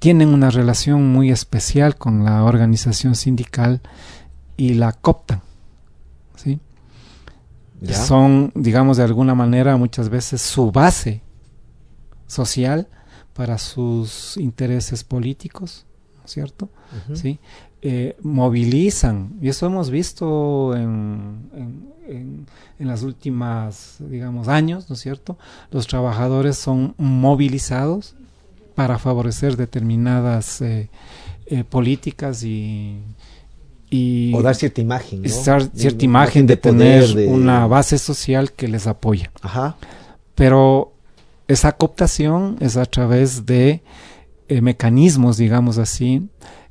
tienen una relación muy especial con la organización sindical y la cooptan. ¿sí? Son, digamos, de alguna manera muchas veces su base social para sus intereses políticos, ¿cierto? ¿Sí? Eh, movilizan, y eso hemos visto en, en, en, las últimas, digamos, años, ¿no es cierto? Los trabajadores son movilizados para favorecer determinadas eh, eh, políticas y y o dar cierta imagen, dar cierta imagen de, tener una base social que les apoya. Ajá. Pero esa cooptación es a través de eh, mecanismos, digamos así.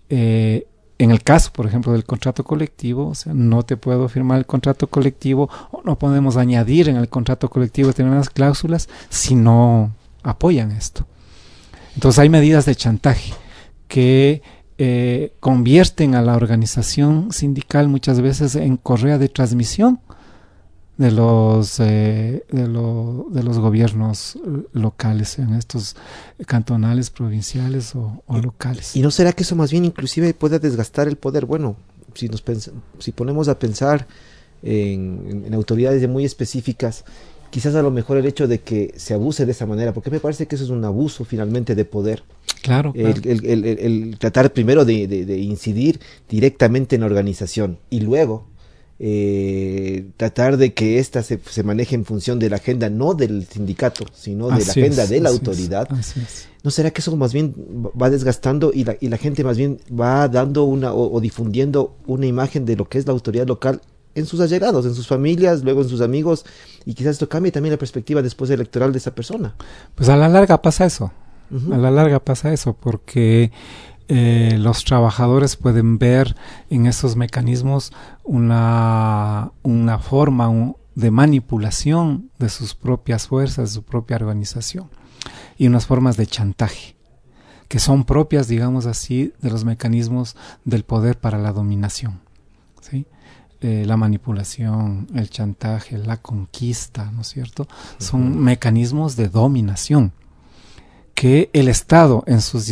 Eh, en el caso, por ejemplo, del contrato colectivo, o sea, no te puedo firmar el contrato colectivo o no podemos añadir en el contrato colectivo determinadas cláusulas si no apoyan esto. Entonces hay medidas de chantaje que eh, convierten a la organización sindical muchas veces en correa de transmisión de los eh, de, de, los gobiernos locales en estos cantonales provinciales o, locales. y no será que eso más bien inclusive puede desgastar el poder. Bueno si nos si ponemos a pensar en, en, autoridades muy específicas quizás a lo mejor el hecho de que se abuse de esa manera porque me parece que eso es un abuso finalmente de poder Claro. El, el, el, tratar primero de, de, incidir directamente en la organización y luego eh, tratar de que ésta se, se, maneje en función de la agenda no del sindicato, sino de la agenda de la autoridad. ¿No será que eso más bien va desgastando y la, y la gente más bien va dando una o, o, difundiendo una imagen de lo que es la autoridad local en sus allegados, en sus familias, luego en sus amigos y quizás esto cambie también la perspectiva después electoral de esa persona? Pues a la larga pasa eso. A la larga pasa eso porque eh, los trabajadores pueden ver en esos mecanismos una, una forma de manipulación de sus propias fuerzas, de su propia organización y unas formas de chantaje que son propias, digamos así, de los mecanismos del poder para la dominación. ¿sí? Eh, la manipulación, el chantaje, la conquista, ¿no es cierto? Son mecanismos de dominación que el Estado en sus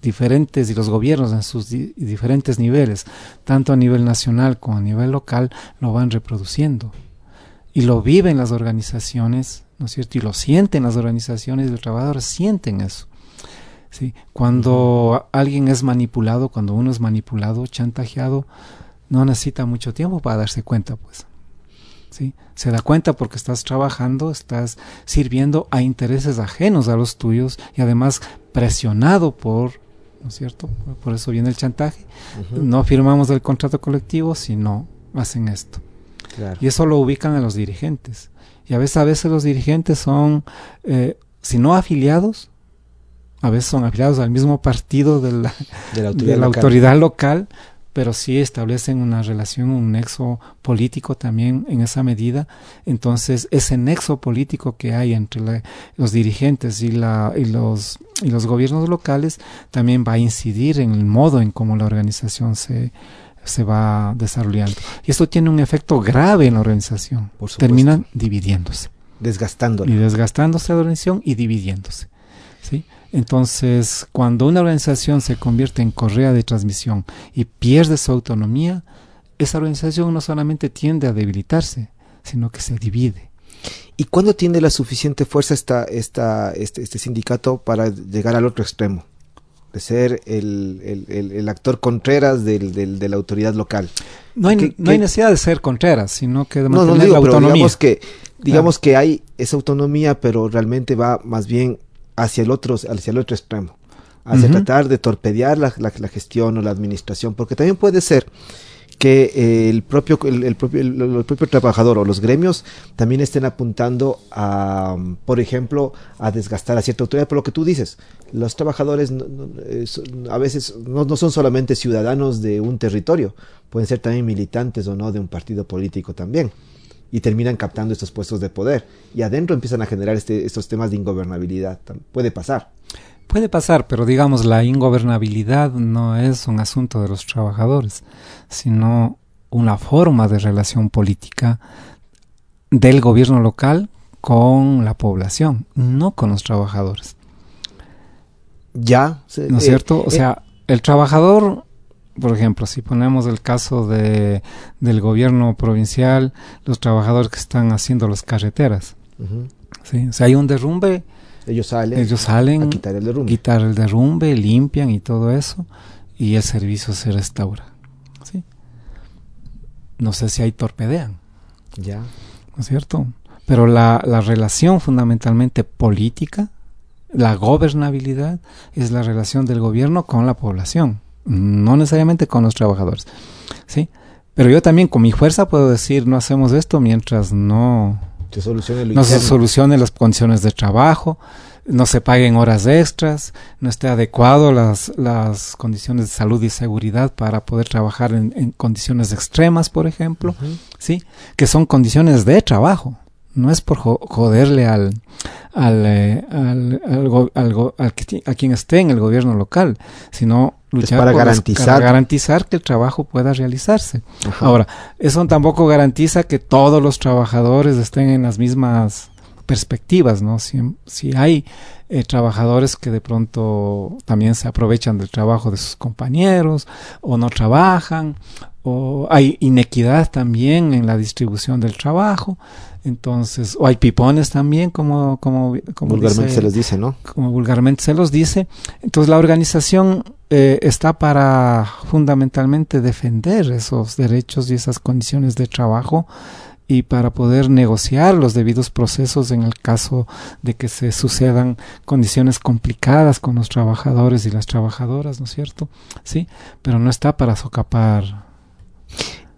diferentes y los gobiernos en sus diferentes niveles, tanto a nivel nacional como a nivel local, lo van reproduciendo. Y lo viven las organizaciones, ¿no es cierto? Y lo sienten las organizaciones y los trabajadores sienten eso. ¿sí? Cuando alguien es manipulado, cuando uno es manipulado, chantajeado, no necesita mucho tiempo para darse cuenta, pues. Se da cuenta porque estás trabajando, estás sirviendo a intereses ajenos a los tuyos y además presionado por, ¿no es cierto? Por eso viene el chantaje. No firmamos el contrato colectivo si no hacen esto. Y eso lo ubican a los dirigentes. Y a veces, a veces los dirigentes son, eh, si no afiliados, a veces son afiliados al mismo partido de la, de la autoridad local pero sí establecen una relación, un nexo político también en esa medida. Entonces, ese nexo político que hay entre los dirigentes y, la, y, los, y los gobiernos locales también va a incidir en el modo en cómo la organización se, se va desarrollando. Y esto tiene un efecto grave en la organización. Terminan dividiéndose. Desgastándola. Y desgastándose la organización y dividiéndose. Entonces, cuando una organización se convierte en correa de transmisión y pierde su autonomía, esa organización no solamente tiende a debilitarse, sino que se divide. ¿Y cuándo tiene la suficiente fuerza esta, esta, este, este sindicato para llegar al otro extremo? De ser el, el, el, actor Contreras del, del, de la autoridad local. No hay, no hay necesidad de ser Contreras, sino que de mantener no, no digo, la autonomía. digamos que, digamos que hay esa autonomía, pero realmente va más bien hacia el otro, hacia el otro extremo, hacia tratar de torpedear la, la, gestión o la administración, porque también puede ser que eh, el, propio, el, propio, el, propio trabajador o los gremios también estén apuntando a, por ejemplo, a desgastar a cierta autoridad, por lo que tú dices, los trabajadores eh, a veces no, no, son solamente ciudadanos de un territorio, pueden ser también militantes o no de un partido político también y terminan captando estos puestos de poder. Y adentro empiezan a generar este, estos temas de ingobernabilidad. Puede pasar. Puede pasar, pero digamos, la ingobernabilidad no es un asunto de los trabajadores, sino una forma de relación política del gobierno local con la población, no con los trabajadores. Ya, ¿no es eh, cierto? O eh, sea, el trabajador por ejemplo, si ponemos el caso de, del gobierno provincial, los trabajadores que están haciendo las carreteras, ¿sí? hay un derrumbe, ellos salen, ellos salen a quitar el derrumbe. quitar el derrumbe, limpian y todo eso, y el servicio se restaura. ¿sí? No sé si ahí torpedean. Ya. ¿No es cierto? Pero la, la relación fundamentalmente política, la gobernabilidad, es la relación del gobierno con la población no necesariamente con los trabajadores, ¿sí? Pero yo también con mi fuerza puedo decir, no hacemos esto mientras no se solucione, no se solucione las condiciones de trabajo, no se paguen horas extras, no esté adecuado las, las condiciones de salud y seguridad para poder trabajar en, condiciones extremas, por ejemplo, ¿sí? Que son condiciones de trabajo, no es por joderle al, al, eh, al, al, a quien esté en el gobierno local, sino luchar para, garantizar. garantizar que el trabajo pueda realizarse. Ahora, eso tampoco garantiza que todos los trabajadores estén en las mismas perspectivas, ¿no? Si, si hay eh, trabajadores que de pronto también se aprovechan del trabajo de sus compañeros o no trabajan o hay inequidad también en la distribución del trabajo entonces o hay pipones también como como, vulgarmente se les dice no como vulgarmente se los dice entonces la organización eh, está para fundamentalmente defender esos derechos y esas condiciones de trabajo y para poder negociar los debidos procesos en el caso de que se sucedan condiciones complicadas con los trabajadores y las trabajadoras, ¿no es cierto? Sí, pero no está para socapar.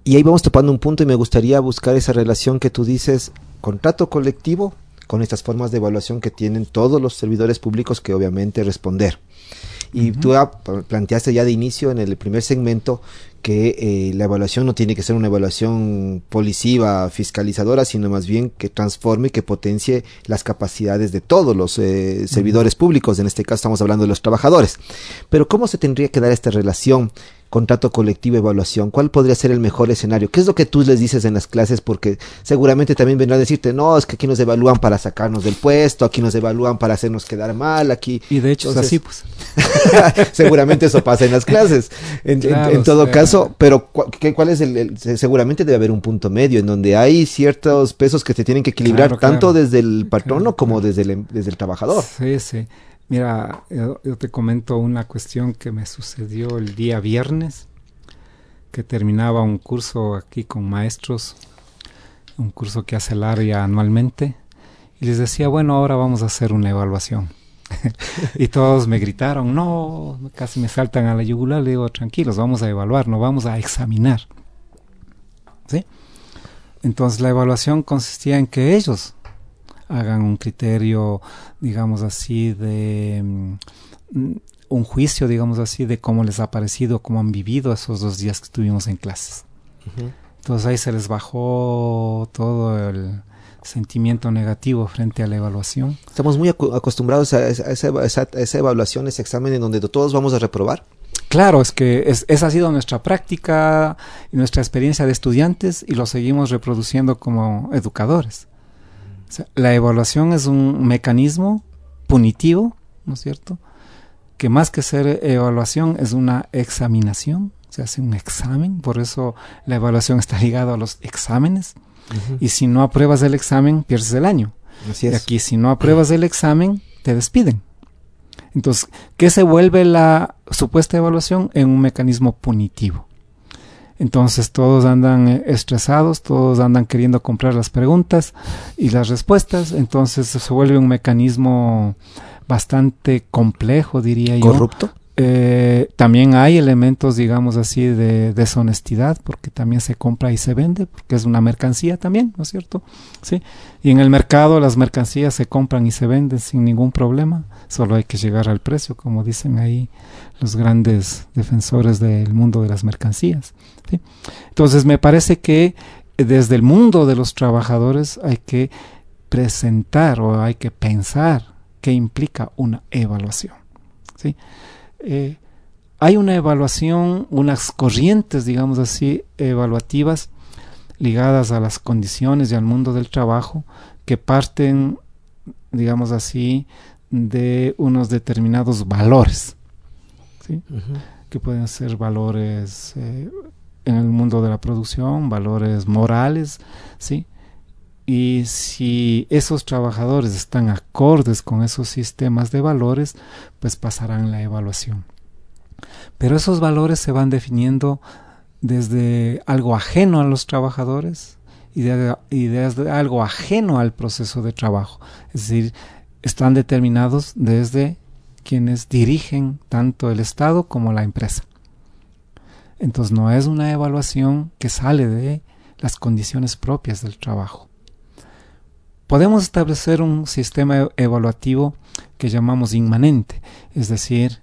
Y ahí vamos topando un punto y me gustaría buscar esa relación que tú dices, contrato colectivo con estas formas de evaluación que tienen todos los servidores públicos que obviamente responder. Y tú planteaste ya de inicio en el primer segmento que eh, la evaluación no tiene que ser una evaluación policiva, fiscalizadora, sino más bien que transforme, que potencie las capacidades de todos los eh, servidores públicos. En este caso estamos hablando de los trabajadores. Pero ¿cómo se tendría que dar esta relación contrato colectivo, evaluación, ¿cuál podría ser el mejor escenario? ¿Qué es lo que tú les dices en las clases? Porque seguramente también vendrán a decirte, no, es que aquí nos evalúan para sacarnos del puesto, aquí nos evalúan para hacernos quedar mal, aquí... Y de hecho es así, pues. <laughs> seguramente eso pasa en las clases, en, todo caso, pero ¿cuál es el, Seguramente debe haber un punto medio en donde hay ciertos pesos que se tienen que equilibrar tanto desde el patrono como desde el, desde el trabajador. Sí, sí. Mira, yo, te comento una cuestión que me sucedió el día viernes, que terminaba un curso aquí con maestros, un curso que hace el área anualmente, y les decía, bueno, ahora vamos a hacer una evaluación. <laughs> y todos me gritaron, no, casi me saltan a la yugular, le digo, tranquilos, vamos a evaluar, no vamos a examinar. ¿Sí? Entonces la evaluación consistía en que ellos hagan un criterio, digamos así, de mm, un juicio, digamos así, de cómo les ha parecido, cómo han vivido esos dos días que estuvimos en clases. Entonces ahí se les bajó todo el sentimiento negativo frente a la evaluación. Estamos muy acostumbrados a esa, esa, evaluación, ese examen en donde todos vamos a reprobar. Claro, es que esa ha sido nuestra práctica y nuestra experiencia de estudiantes y lo seguimos reproduciendo como educadores la evaluación es un mecanismo punitivo, ¿no es cierto? Que más que ser evaluación es una examinación, se hace un examen, por eso la evaluación está ligada a los exámenes. Y si no apruebas el examen, pierdes el año. Y aquí, si no apruebas el examen, te despiden. Entonces, ¿qué se vuelve la supuesta evaluación? En un mecanismo punitivo. Entonces todos andan eh, estresados, todos andan queriendo comprar las preguntas y las respuestas, entonces se vuelve un mecanismo bastante complejo, diría yo. ¿Corrupto? Eh, también hay elementos, digamos así, de deshonestidad, porque también se compra y se vende, porque es una mercancía también, ¿no es cierto? Sí. Y en el mercado las mercancías se compran y se venden sin ningún problema, solo hay que llegar al precio, como dicen ahí los grandes defensores del mundo de las mercancías. Entonces me parece que desde el mundo de los trabajadores hay que presentar o hay que pensar qué implica una evaluación. ¿sí? Eh, hay una evaluación, unas corrientes, digamos así, evaluativas ligadas a las condiciones y al mundo del trabajo que parten, digamos así, de unos determinados valores, ¿sí? que pueden ser valores eh, en el mundo de la producción, valores morales, ¿sí? Y si esos trabajadores están acordes con esos sistemas de valores, pues pasarán la evaluación. Pero esos valores se van definiendo desde algo ajeno a los trabajadores y, y desde algo ajeno al proceso de trabajo. Es decir, están determinados desde quienes dirigen tanto el Estado como la empresa. Entonces no es una evaluación que sale de las condiciones propias del trabajo. Podemos establecer un sistema evaluativo que llamamos inmanente, es decir,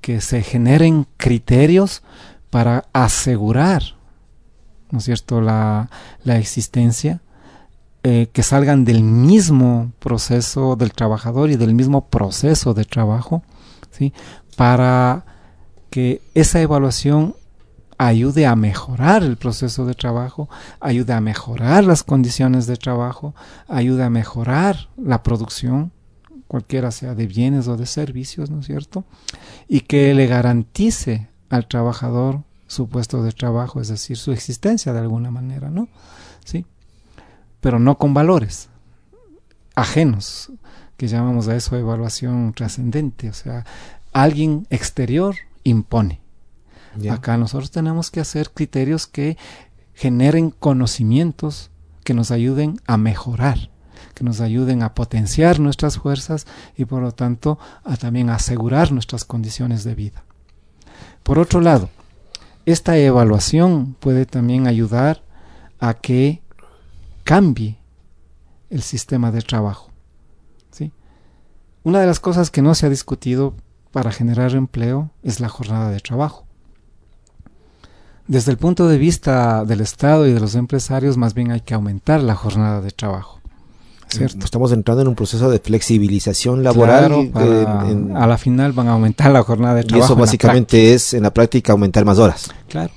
que se generen criterios para asegurar, ¿no es cierto?, la, existencia eh, que salgan del mismo proceso del trabajador y del mismo proceso de trabajo, ¿sí? para que esa evaluación ayude a mejorar el proceso de trabajo, ayude a mejorar las condiciones de trabajo, ayude a mejorar la producción, cualquiera sea de bienes o de servicios, ¿no es cierto? Y que le garantice al trabajador su puesto de trabajo, es decir, su existencia de alguna manera, ¿no? Sí. Pero no con valores ajenos, que llamamos a eso evaluación trascendente, o sea, alguien exterior impone Acá nosotros tenemos que hacer criterios que generen conocimientos que nos ayuden a mejorar, que nos ayuden a potenciar nuestras fuerzas y por lo tanto a también asegurar nuestras condiciones de vida. Por otro lado, esta evaluación puede también ayudar a que cambie el sistema de trabajo. ¿sí? Una de las cosas que no se ha discutido para generar empleo es la jornada de trabajo. Desde el punto de vista del Estado y de los empresarios, más bien hay que aumentar la jornada de trabajo. ¿cierto? Estamos entrando en un proceso de flexibilización laboral. a la final van a aumentar la jornada de trabajo. Y eso básicamente es en la práctica aumentar más horas. Claro.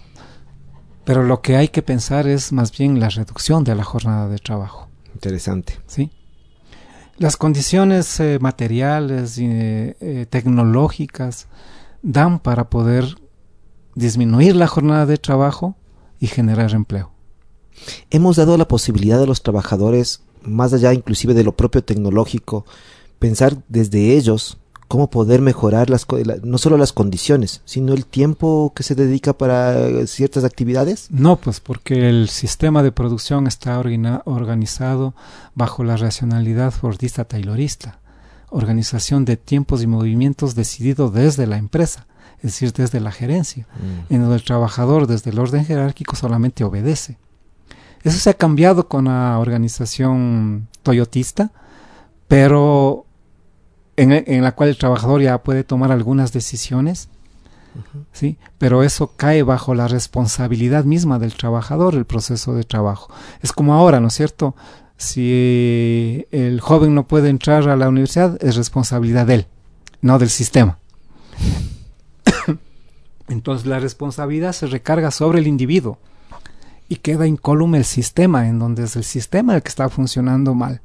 Pero lo que hay que pensar es más bien la reducción de la jornada de trabajo. Interesante. Sí. Las condiciones eh, materiales y eh, eh, tecnológicas dan para poder disminuir la jornada de trabajo y generar empleo. Hemos dado la posibilidad a los trabajadores, más allá inclusive de lo propio tecnológico, pensar desde ellos cómo poder mejorar las, no solo las condiciones, sino el tiempo que se dedica para ciertas actividades? No, pues porque el sistema de producción está organizado bajo la racionalidad fordista taylorista, organización de tiempos y movimientos decidido desde la empresa es decir, desde la gerencia, mm. en donde el trabajador desde el orden jerárquico solamente obedece. Eso se ha cambiado con la organización toyotista, pero en, la cual el trabajador ya puede tomar algunas decisiones, ¿sí? pero eso cae bajo la responsabilidad misma del trabajador, el proceso de trabajo. Es como ahora, ¿no es cierto? Si el joven no puede entrar a la universidad, es responsabilidad de él, no del sistema. Entonces la responsabilidad se recarga sobre el individuo y queda incólume el sistema, en donde es el sistema el que está funcionando mal.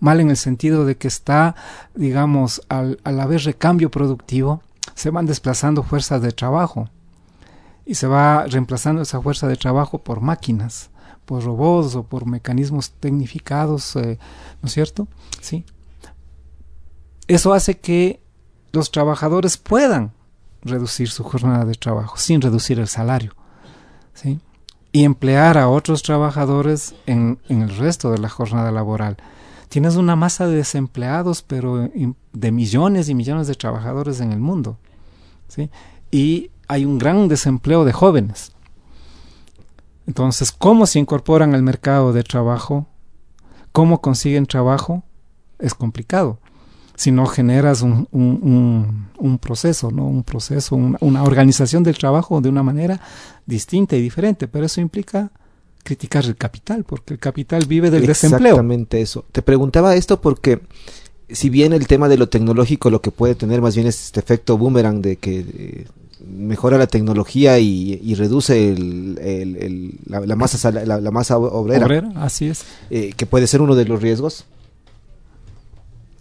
Mal en el sentido de que está, digamos, al, al haber recambio productivo, se van desplazando fuerzas de trabajo y se va reemplazando esa fuerza de trabajo por máquinas, por robots o por mecanismos tecnificados, eh, ¿no es cierto? Sí. Eso hace que los trabajadores puedan reducir su jornada de trabajo, sin reducir el salario. ¿sí? Y emplear a otros trabajadores en, el resto de la jornada laboral. Tienes una masa de desempleados, pero de millones y millones de trabajadores en el mundo. ¿sí? Y hay un gran desempleo de jóvenes. Entonces, ¿cómo se incorporan al mercado de trabajo? ¿Cómo consiguen trabajo? Es complicado si no generas un, un, proceso, ¿no? Un proceso, una, organización del trabajo de una manera distinta y diferente, pero eso implica criticar el capital, porque el capital vive del desempleo. Exactamente eso. Te preguntaba esto porque si bien el tema de lo tecnológico lo que puede tener más bien es este efecto boomerang de que eh, mejora la tecnología y, reduce el, la, masa la, masa obrera, así es eh, que puede ser uno de los riesgos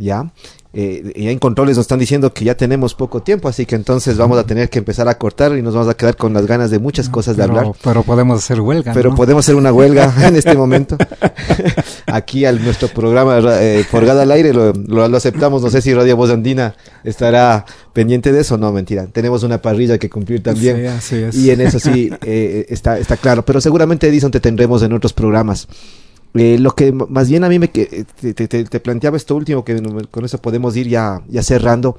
ya eh, ya en controles nos están diciendo que ya tenemos poco tiempo, así que entonces vamos a tener que empezar a cortar y nos vamos a quedar con las ganas de muchas cosas de hablar. Pero podemos hacer huelga. Pero podemos hacer una huelga <laughs> en este momento. <laughs> Aquí al nuestro programa eh, Forgada al aire lo, lo, aceptamos. No sé si Radio Voz Andina estará pendiente de eso. No, mentira. Tenemos una parrilla que cumplir también. Y en eso sí eh, está, está claro. Pero seguramente Edison te tendremos en otros programas. Eh, lo que más bien a mí me te, te, planteaba esto último, que con eso podemos ir ya, ya cerrando,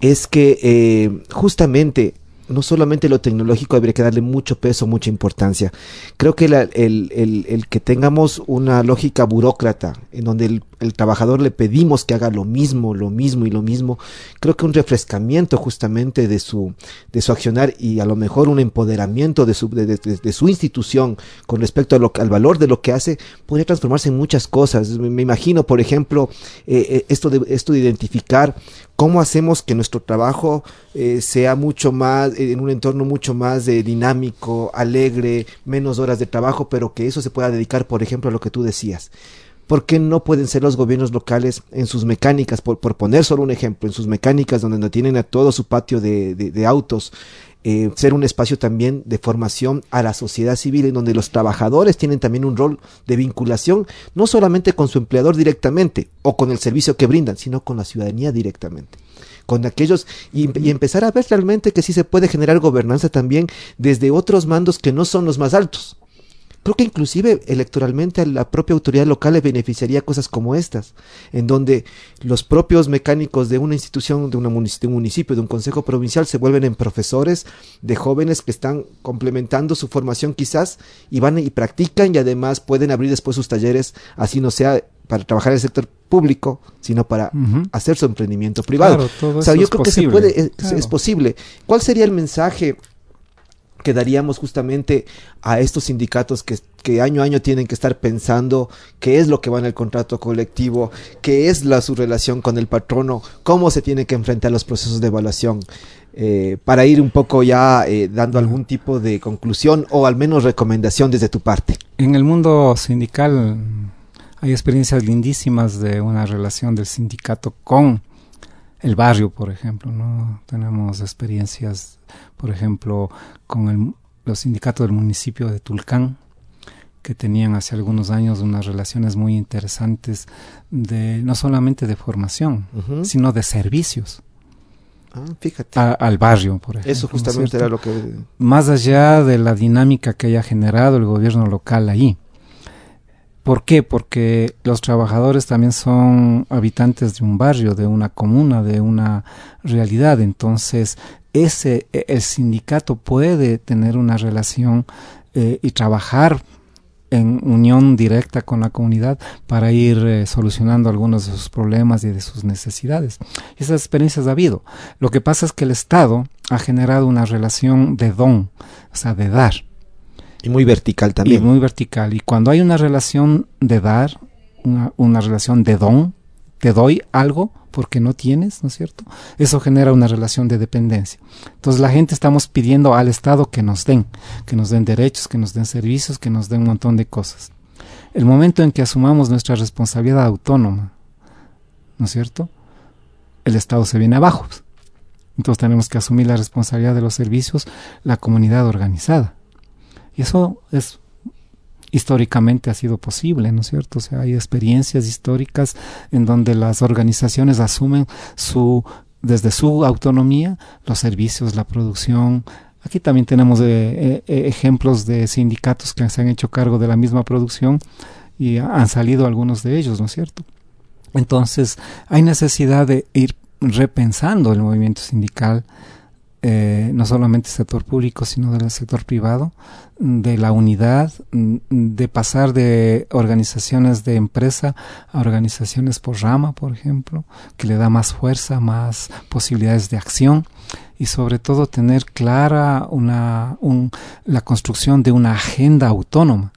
es que eh, justamente no solamente lo tecnológico habría que darle mucho peso, mucha importancia. Creo que el, el, el, que tengamos una lógica burócrata, en donde el, el trabajador le pedimos que haga lo mismo, lo mismo y lo mismo, creo que un refrescamiento justamente de su, de su accionar y a lo mejor un empoderamiento de su, de, su institución con respecto al valor de lo que hace, podría transformarse en muchas cosas. Me, imagino, por ejemplo, eh, eh, esto, de, esto de identificar cómo hacemos que nuestro trabajo eh, sea mucho más, en un entorno mucho más dinámico, alegre, menos horas de trabajo, pero que eso se pueda dedicar, por ejemplo, a lo que tú decías. ¿Por qué no pueden ser los gobiernos locales en sus mecánicas, por, poner solo un ejemplo, en sus mecánicas donde no tienen a todo su patio de, autos, eh, ser un espacio también de formación a la sociedad civil, en donde los trabajadores tienen también un rol de vinculación, no solamente con su empleador directamente o con el servicio que brindan, sino con la ciudadanía directamente con aquellos y, y, empezar a ver realmente que sí se puede generar gobernanza también desde otros mandos que no son los más altos. Creo que inclusive electoralmente a la propia autoridad local le beneficiaría cosas como estas, en donde los propios mecánicos de una institución, de, una un municipio, de un consejo provincial, se vuelven en profesores de jóvenes que están complementando su formación quizás y van y practican y además pueden abrir después sus talleres, así no sea para trabajar en el sector público, sino para hacer su emprendimiento privado. o sea, yo creo que se puede, es posible. ¿Cuál sería el mensaje? Que daríamos justamente a estos sindicatos que, que, año a año tienen que estar pensando qué es lo que va en el contrato colectivo, qué es la, su relación con el patrono, cómo se tiene que enfrentar los procesos de evaluación. Eh, para ir un poco ya eh, dando algún tipo de conclusión o al menos recomendación desde tu parte. En el mundo sindical hay experiencias lindísimas de una relación del sindicato con el barrio, por ejemplo, ¿no? Tenemos experiencias, por ejemplo, con el, los sindicatos del municipio de Tulcán, que tenían hace algunos años unas relaciones muy interesantes de no solamente de formación, sino de servicios. Ah, fíjate. al barrio, por ejemplo. Eso justamente era lo que... Más allá de la dinámica que haya generado el gobierno local ahí. ¿Por qué? Porque los trabajadores también son habitantes de un barrio, de una comuna, de una realidad. Entonces, ese, e, el sindicato puede tener una relación eh, y trabajar en unión directa con la comunidad para ir eh, solucionando algunos de sus problemas y de sus necesidades. Esas experiencias ha habido. Lo que pasa es que el Estado ha generado una relación de don, o sea, de dar y muy vertical también. Y muy vertical. Y cuando hay una relación de dar, una, relación de don, te doy algo porque no tienes, ¿no es cierto? Eso genera una relación de dependencia. Entonces la gente estamos pidiendo al Estado que nos den, que nos den derechos, que nos den servicios, que nos den un montón de cosas. El momento en que asumamos nuestra responsabilidad autónoma, ¿no es cierto? El Estado se viene abajo. Entonces tenemos que asumir la responsabilidad de los servicios, la comunidad organizada. Y eso es históricamente ha sido posible, ¿no es cierto? O sea, hay experiencias históricas en donde las organizaciones asumen su desde su autonomía los servicios, la producción. Aquí también tenemos eh, eh, ejemplos de sindicatos que se han hecho cargo de la misma producción y han salido algunos de ellos, ¿no es cierto? Entonces, hay necesidad de ir repensando el movimiento sindical eh, no solamente del sector público, sino del sector privado, de la unidad, mm, de pasar de organizaciones de empresa a organizaciones por rama, por ejemplo, que le da más fuerza, más posibilidades de acción y sobre todo tener clara una, la construcción de una agenda autónoma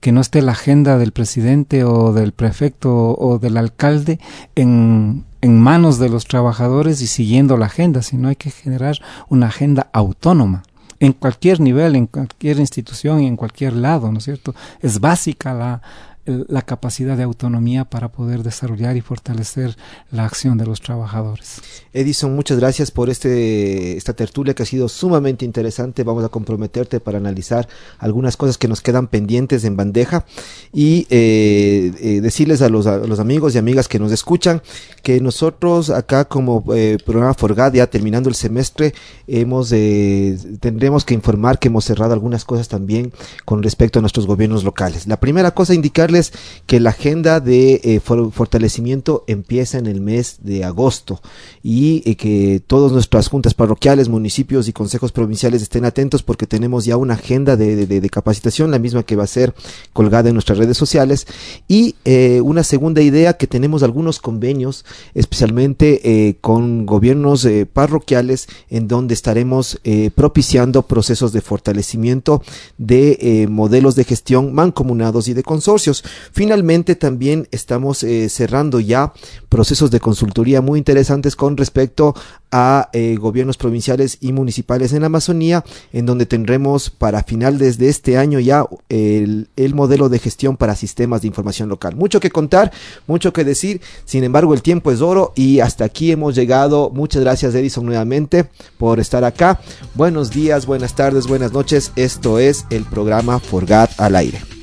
que no esté la agenda del presidente o del prefecto o del alcalde en, en manos de los trabajadores y siguiendo la agenda, sino hay que generar una agenda autónoma en cualquier nivel, en cualquier institución y en cualquier lado, ¿no es cierto? Es básica la, la capacidad de autonomía para poder desarrollar y fortalecer la acción de los trabajadores. Edison, muchas gracias por este, esta tertulia que ha sido sumamente interesante. Vamos a comprometerte para analizar algunas cosas que nos quedan pendientes en bandeja y eh, eh, decirles a los, los, amigos y amigas que nos escuchan que nosotros acá como eh, programa Forgad, ya terminando el semestre, hemos tendremos que informar que hemos cerrado algunas cosas también con respecto a nuestros gobiernos locales. La primera cosa, indicarles que la agenda de eh, fortalecimiento empieza en el mes de agosto y eh, que todas nuestras juntas parroquiales, municipios y consejos provinciales estén atentos porque tenemos ya una agenda de, de, capacitación, la misma que va a ser colgada en nuestras redes sociales. Y eh, una segunda idea que tenemos algunos convenios, especialmente con gobiernos parroquiales, en donde estaremos propiciando procesos de fortalecimiento de modelos de gestión mancomunados y de consorcios. Finalmente, también estamos cerrando ya procesos de consultoría muy interesantes con respecto a eh, gobiernos provinciales y municipales en la Amazonía, en donde tendremos para final de este año ya el, el, modelo de gestión para sistemas de información local. Mucho que contar, mucho que decir, sin embargo el tiempo es oro y hasta aquí hemos llegado. Muchas gracias Edison nuevamente por estar acá. Buenos días, buenas tardes, buenas noches. Esto es el programa Forgat al aire.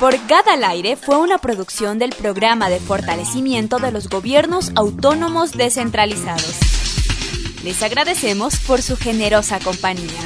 Por Gada al Aire fue una producción del Programa de Fortalecimiento de los Gobiernos Autónomos Descentralizados. Les agradecemos por su generosa compañía.